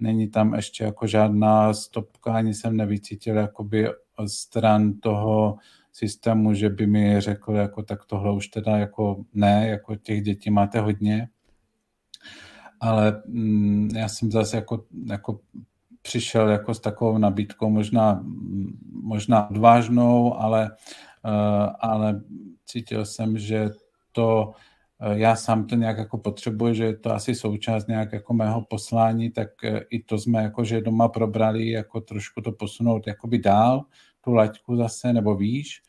není tam ještě jako žádná stopka, ani jsem nevycítil jakoby stran toho systému, že by mi řekl, jako tak tohle už teda jako ne, jako těch dětí máte hodně. Ale mm, já jsem zase jako, jako přišel jako s takovou nabídkou, možná, možná odvážnou, ale, uh, ale cítil jsem, že to uh, já sám to nějak jako potřebuji, že je to asi součást nějak jako mého poslání, tak uh, i to jsme jako, že doma probrali, jako trošku to posunout jakoby dál, tu laťku zase, nebo výš.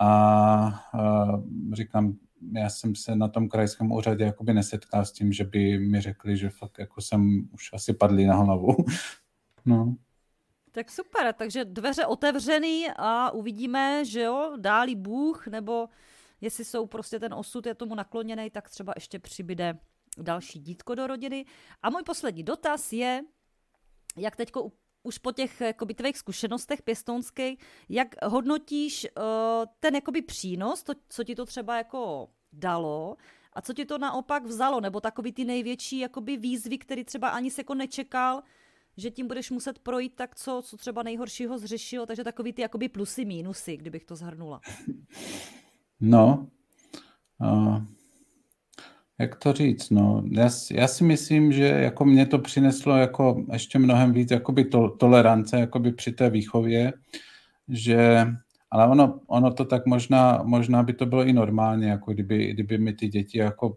A, a říkám, já jsem se na tom krajském úřadě jakoby nesetkal s tím, že by mi řekli, že fakt jako jsem už asi padlý na hlavu. [laughs] No. Tak super, takže dveře otevřený a uvidíme, že jo, dálí Bůh, nebo jestli jsou prostě ten osud je tomu nakloněný, tak třeba ještě přibyde další dítko do rodiny. A můj poslední dotaz je, jak teďko už po těch jakoby, tvých zkušenostech pěstounských, jak hodnotíš uh, ten jakoby přínos, to, co ti to třeba jako dalo a co ti to naopak vzalo, nebo takový ty největší jakoby výzvy, který třeba ani se jako nečekal, že tím budeš muset projít, tak co, co třeba nejhoršího zřešil, takže takový ty jakoby plusy, mínusy, kdybych to zhrnula. No, uh, jak to říct, no, já, já si myslím, že jako mě to přineslo jako ještě mnohem víc jakoby to, tolerance jakoby při té výchově, že, ale ono, ono to tak možná, možná by to bylo i normálně, jako kdyby, kdyby mi ty děti jako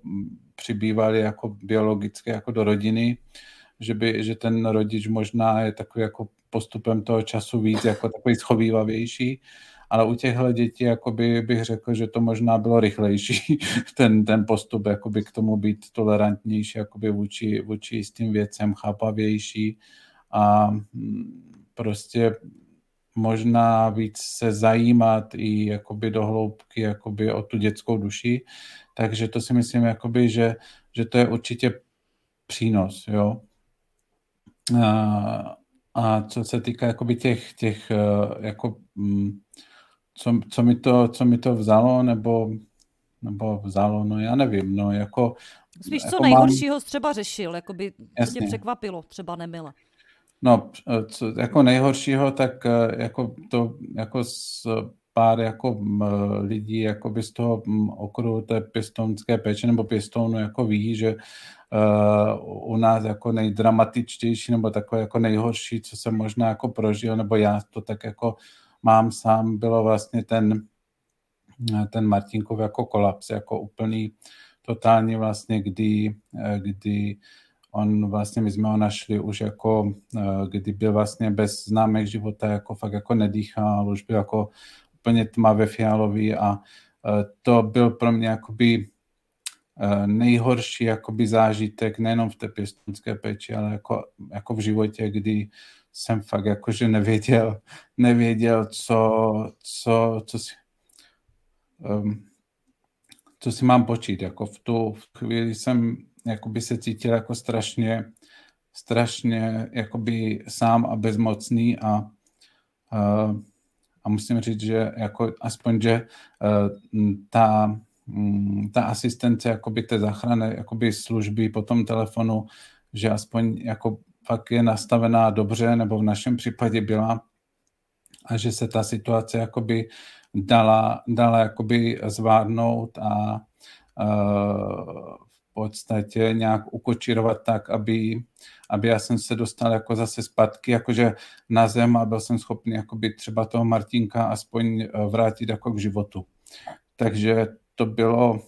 přibývaly jako biologicky jako do rodiny, že, by, že ten rodič možná je takový jako postupem toho času víc jako takový schovývavější, ale u těchto dětí jakoby bych řekl, že to možná bylo rychlejší, [laughs] ten, ten postup jakoby k tomu být tolerantnější jakoby vůči, vůči jistým věcem, chápavější a mm, prostě možná víc se zajímat i jakoby do hloubky jakoby o tu dětskou duši, takže to si myslím, jakoby, že, že to je určitě přínos, jo. A, a co se týká jakoby těch, těch eh, jako, mm, co, co, mi to, co mi to vzalo, nebo, nebo vzalo, no já nevím, no jako... Spíš jako co nejhoršího mám... třeba řešil, jako by tě překvapilo, třeba nemile. No, co, jako nejhoršího, tak eh, jako to, jako s pár jako lidí jako by z toho okruhu té pěstounské péče nebo pěstounu jako ví, že uh, u nás jako nejdramatičtější nebo takové jako nejhorší, co jsem možná jako prožil, nebo já to tak jako mám sám, bylo vlastně ten, ten Martinkov jako kolaps, jako úplný, totální vlastně, kdy, kdy on vlastně, my jsme ho našli už jako, kdy byl vlastně bez známek života, jako fakt jako nedýchal, už byl jako úplně tmavě fialový a to byl pro mě jakoby nejhorší jakoby zážitek nejenom v té pěstonské péči, ale jako, jako v životě, kdy jsem fakt jakože nevěděl, nevěděl, co, co, co si, um, co si mám počít. Jako v tu chvíli jsem jakoby se cítil jako strašně, strašně jakoby sám a bezmocný a, a, a musím říct, že jako aspoň, že ta, ta asistence jakoby té záchrany jakoby služby po tom telefonu, že aspoň jako fakt je nastavená dobře, nebo v našem případě byla, a že se ta situace jakoby dala, dala jakoby zvládnout a v podstatě nějak ukočírovat tak, aby, aby já jsem se dostal jako zase zpátky jakože na zem a byl jsem schopný jakoby třeba toho Martinka aspoň vrátit jako k životu. Takže to bylo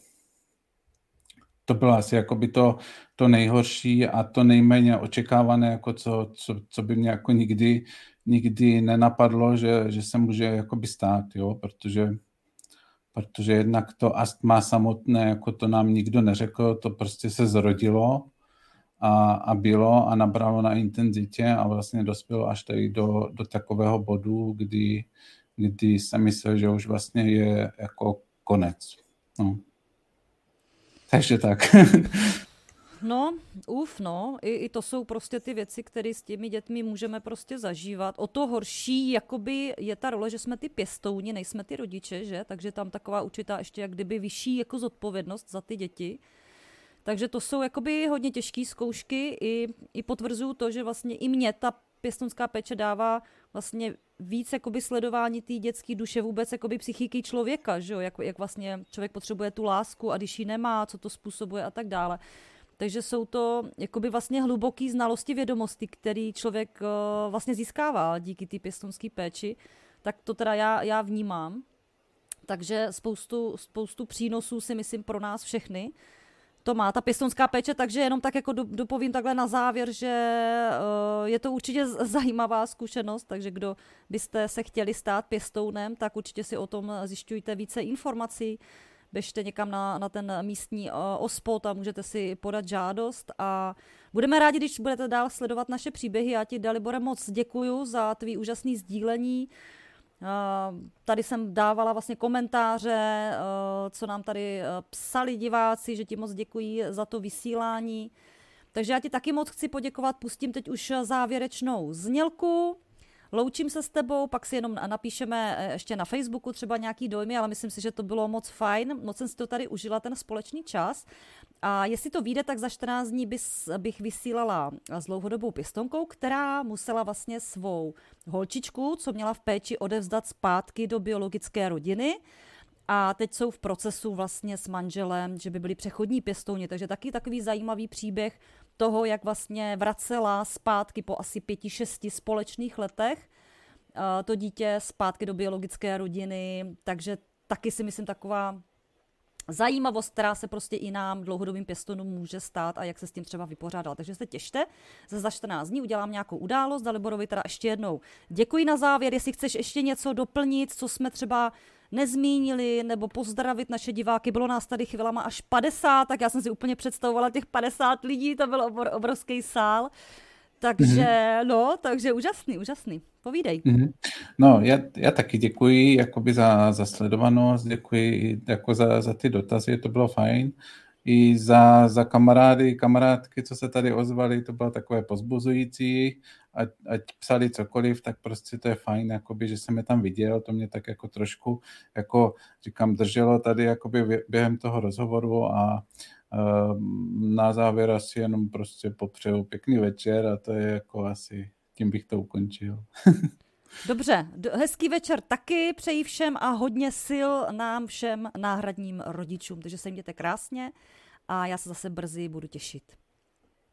to bylo asi jakoby to, to nejhorší a to nejméně očekávané, jako co, co, co by mě jako nikdy, nikdy nenapadlo, že, že se může jakoby stát, jo, protože, protože jednak to astma samotné, jako to nám nikdo neřekl, to prostě se zrodilo a, a bylo a nabralo na intenzitě a vlastně dospělo až tady do, do takového bodu, kdy, kdy jsem myslel, že už vlastně je jako konec. No. Takže tak. [laughs] No, uf, no, I, i to jsou prostě ty věci, které s těmi dětmi můžeme prostě zažívat. O to horší, jakoby je ta role, že jsme ty pěstouni, nejsme ty rodiče, že? Takže tam taková určitá ještě jak kdyby vyšší jako zodpovědnost za ty děti. Takže to jsou jakoby hodně těžké zkoušky i, i potvrzuju to, že vlastně i mě ta pěstounská péče dává vlastně víc jakoby sledování té dětské duše, vůbec jakoby psychiky člověka, že jo? Jak, jak vlastně člověk potřebuje tu lásku a když ji nemá, co to způsobuje a tak dále. Takže jsou to jakoby vlastně hluboké znalosti vědomosti, který člověk uh, vlastně získává díky té pěstounské péči. Tak to teda já, já vnímám. Takže spoustu, spoustu přínosů si myslím pro nás všechny to má ta pěstounská péče, takže jenom tak jako dopovím takhle na závěr, že uh, je to určitě zajímavá zkušenost, takže kdo byste se chtěli stát pěstounem, tak určitě si o tom zjišťujte více informací, běžte někam na, na ten místní uh, ospot a můžete si podat žádost a budeme rádi, když budete dál sledovat naše příběhy. Já ti, Dalibore, moc děkuju za tvý úžasný sdílení. Tady jsem dávala vlastně komentáře, co nám tady psali diváci, že ti moc děkují za to vysílání. Takže já ti taky moc chci poděkovat, pustím teď už závěrečnou znělku. Loučím se s tebou, pak si jenom napíšeme e, ještě na Facebooku třeba nějaký dojmy, ale myslím si, že to bylo moc fajn. Moc jsem si to tady užila, ten společný čas. A jestli to vyjde, tak za 14 dní bys, bych vysílala s dlouhodobou pěstonkou, která musela vlastně svou holčičku, co měla v péči, odevzdat zpátky do biologické rodiny. A teď jsou v procesu vlastně s manželem, že by byli přechodní pěstouni, takže taky takový zajímavý příběh toho, jak vlastně vracela zpátky po asi pěti, šesti společných letech eh, to dítě zpátky do biologické rodiny, takže taky si myslím taková zajímavost, která se prostě i nám dlouhodobým pěstonům může stát a jak se s tím třeba vypořádat. Takže se těšte, za, za 14 dní udělám nějakou událost, Daliborovi teda ještě jednou děkuji na závěr, jestli chceš ještě něco doplnit, co jsme třeba nezmínili, nebo pozdravit naše diváky. Bylo nás tady chvilama až 50, tak já jsem si úplně představovala těch 50 lidí, to byl obr- obrovský sál. Takže, mm-hmm. no, takže úžasný, úžasný. Povídej. Mm-hmm. No, já, já taky děkuji jakoby za, za sledovanost, děkuji jako za, za ty dotazy, to bylo fajn. I za, za kamarády, kamarádky, co se tady ozvali, to bylo takové pozbuzující ať, ať psali cokoliv, tak prostě to je fajn, jakoby, že jsem je tam viděl, to mě tak jako trošku, jako říkám, drželo tady jakoby během toho rozhovoru a na závěr asi jenom prostě popřeju pěkný večer a to je jako asi, tím bych to ukončil. [laughs] Dobře, hezký večer taky přeji všem a hodně sil nám všem náhradním rodičům, takže se mějte krásně a já se zase brzy budu těšit.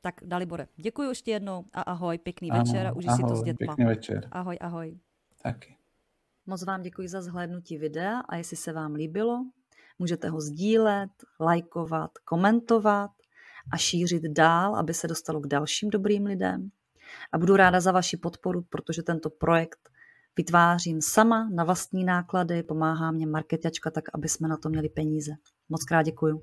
Tak Dalibore, děkuji ještě jednou a ahoj, pěkný ano, večer a užij si to s dětma. Pěkný večer. Ahoj, ahoj. Taky. Moc vám děkuji za zhlédnutí videa a jestli se vám líbilo, můžete ho sdílet, lajkovat, komentovat a šířit dál, aby se dostalo k dalším dobrým lidem. A budu ráda za vaši podporu, protože tento projekt vytvářím sama na vlastní náklady, pomáhá mě marketačka tak, aby jsme na to měli peníze. Moc krát děkuju.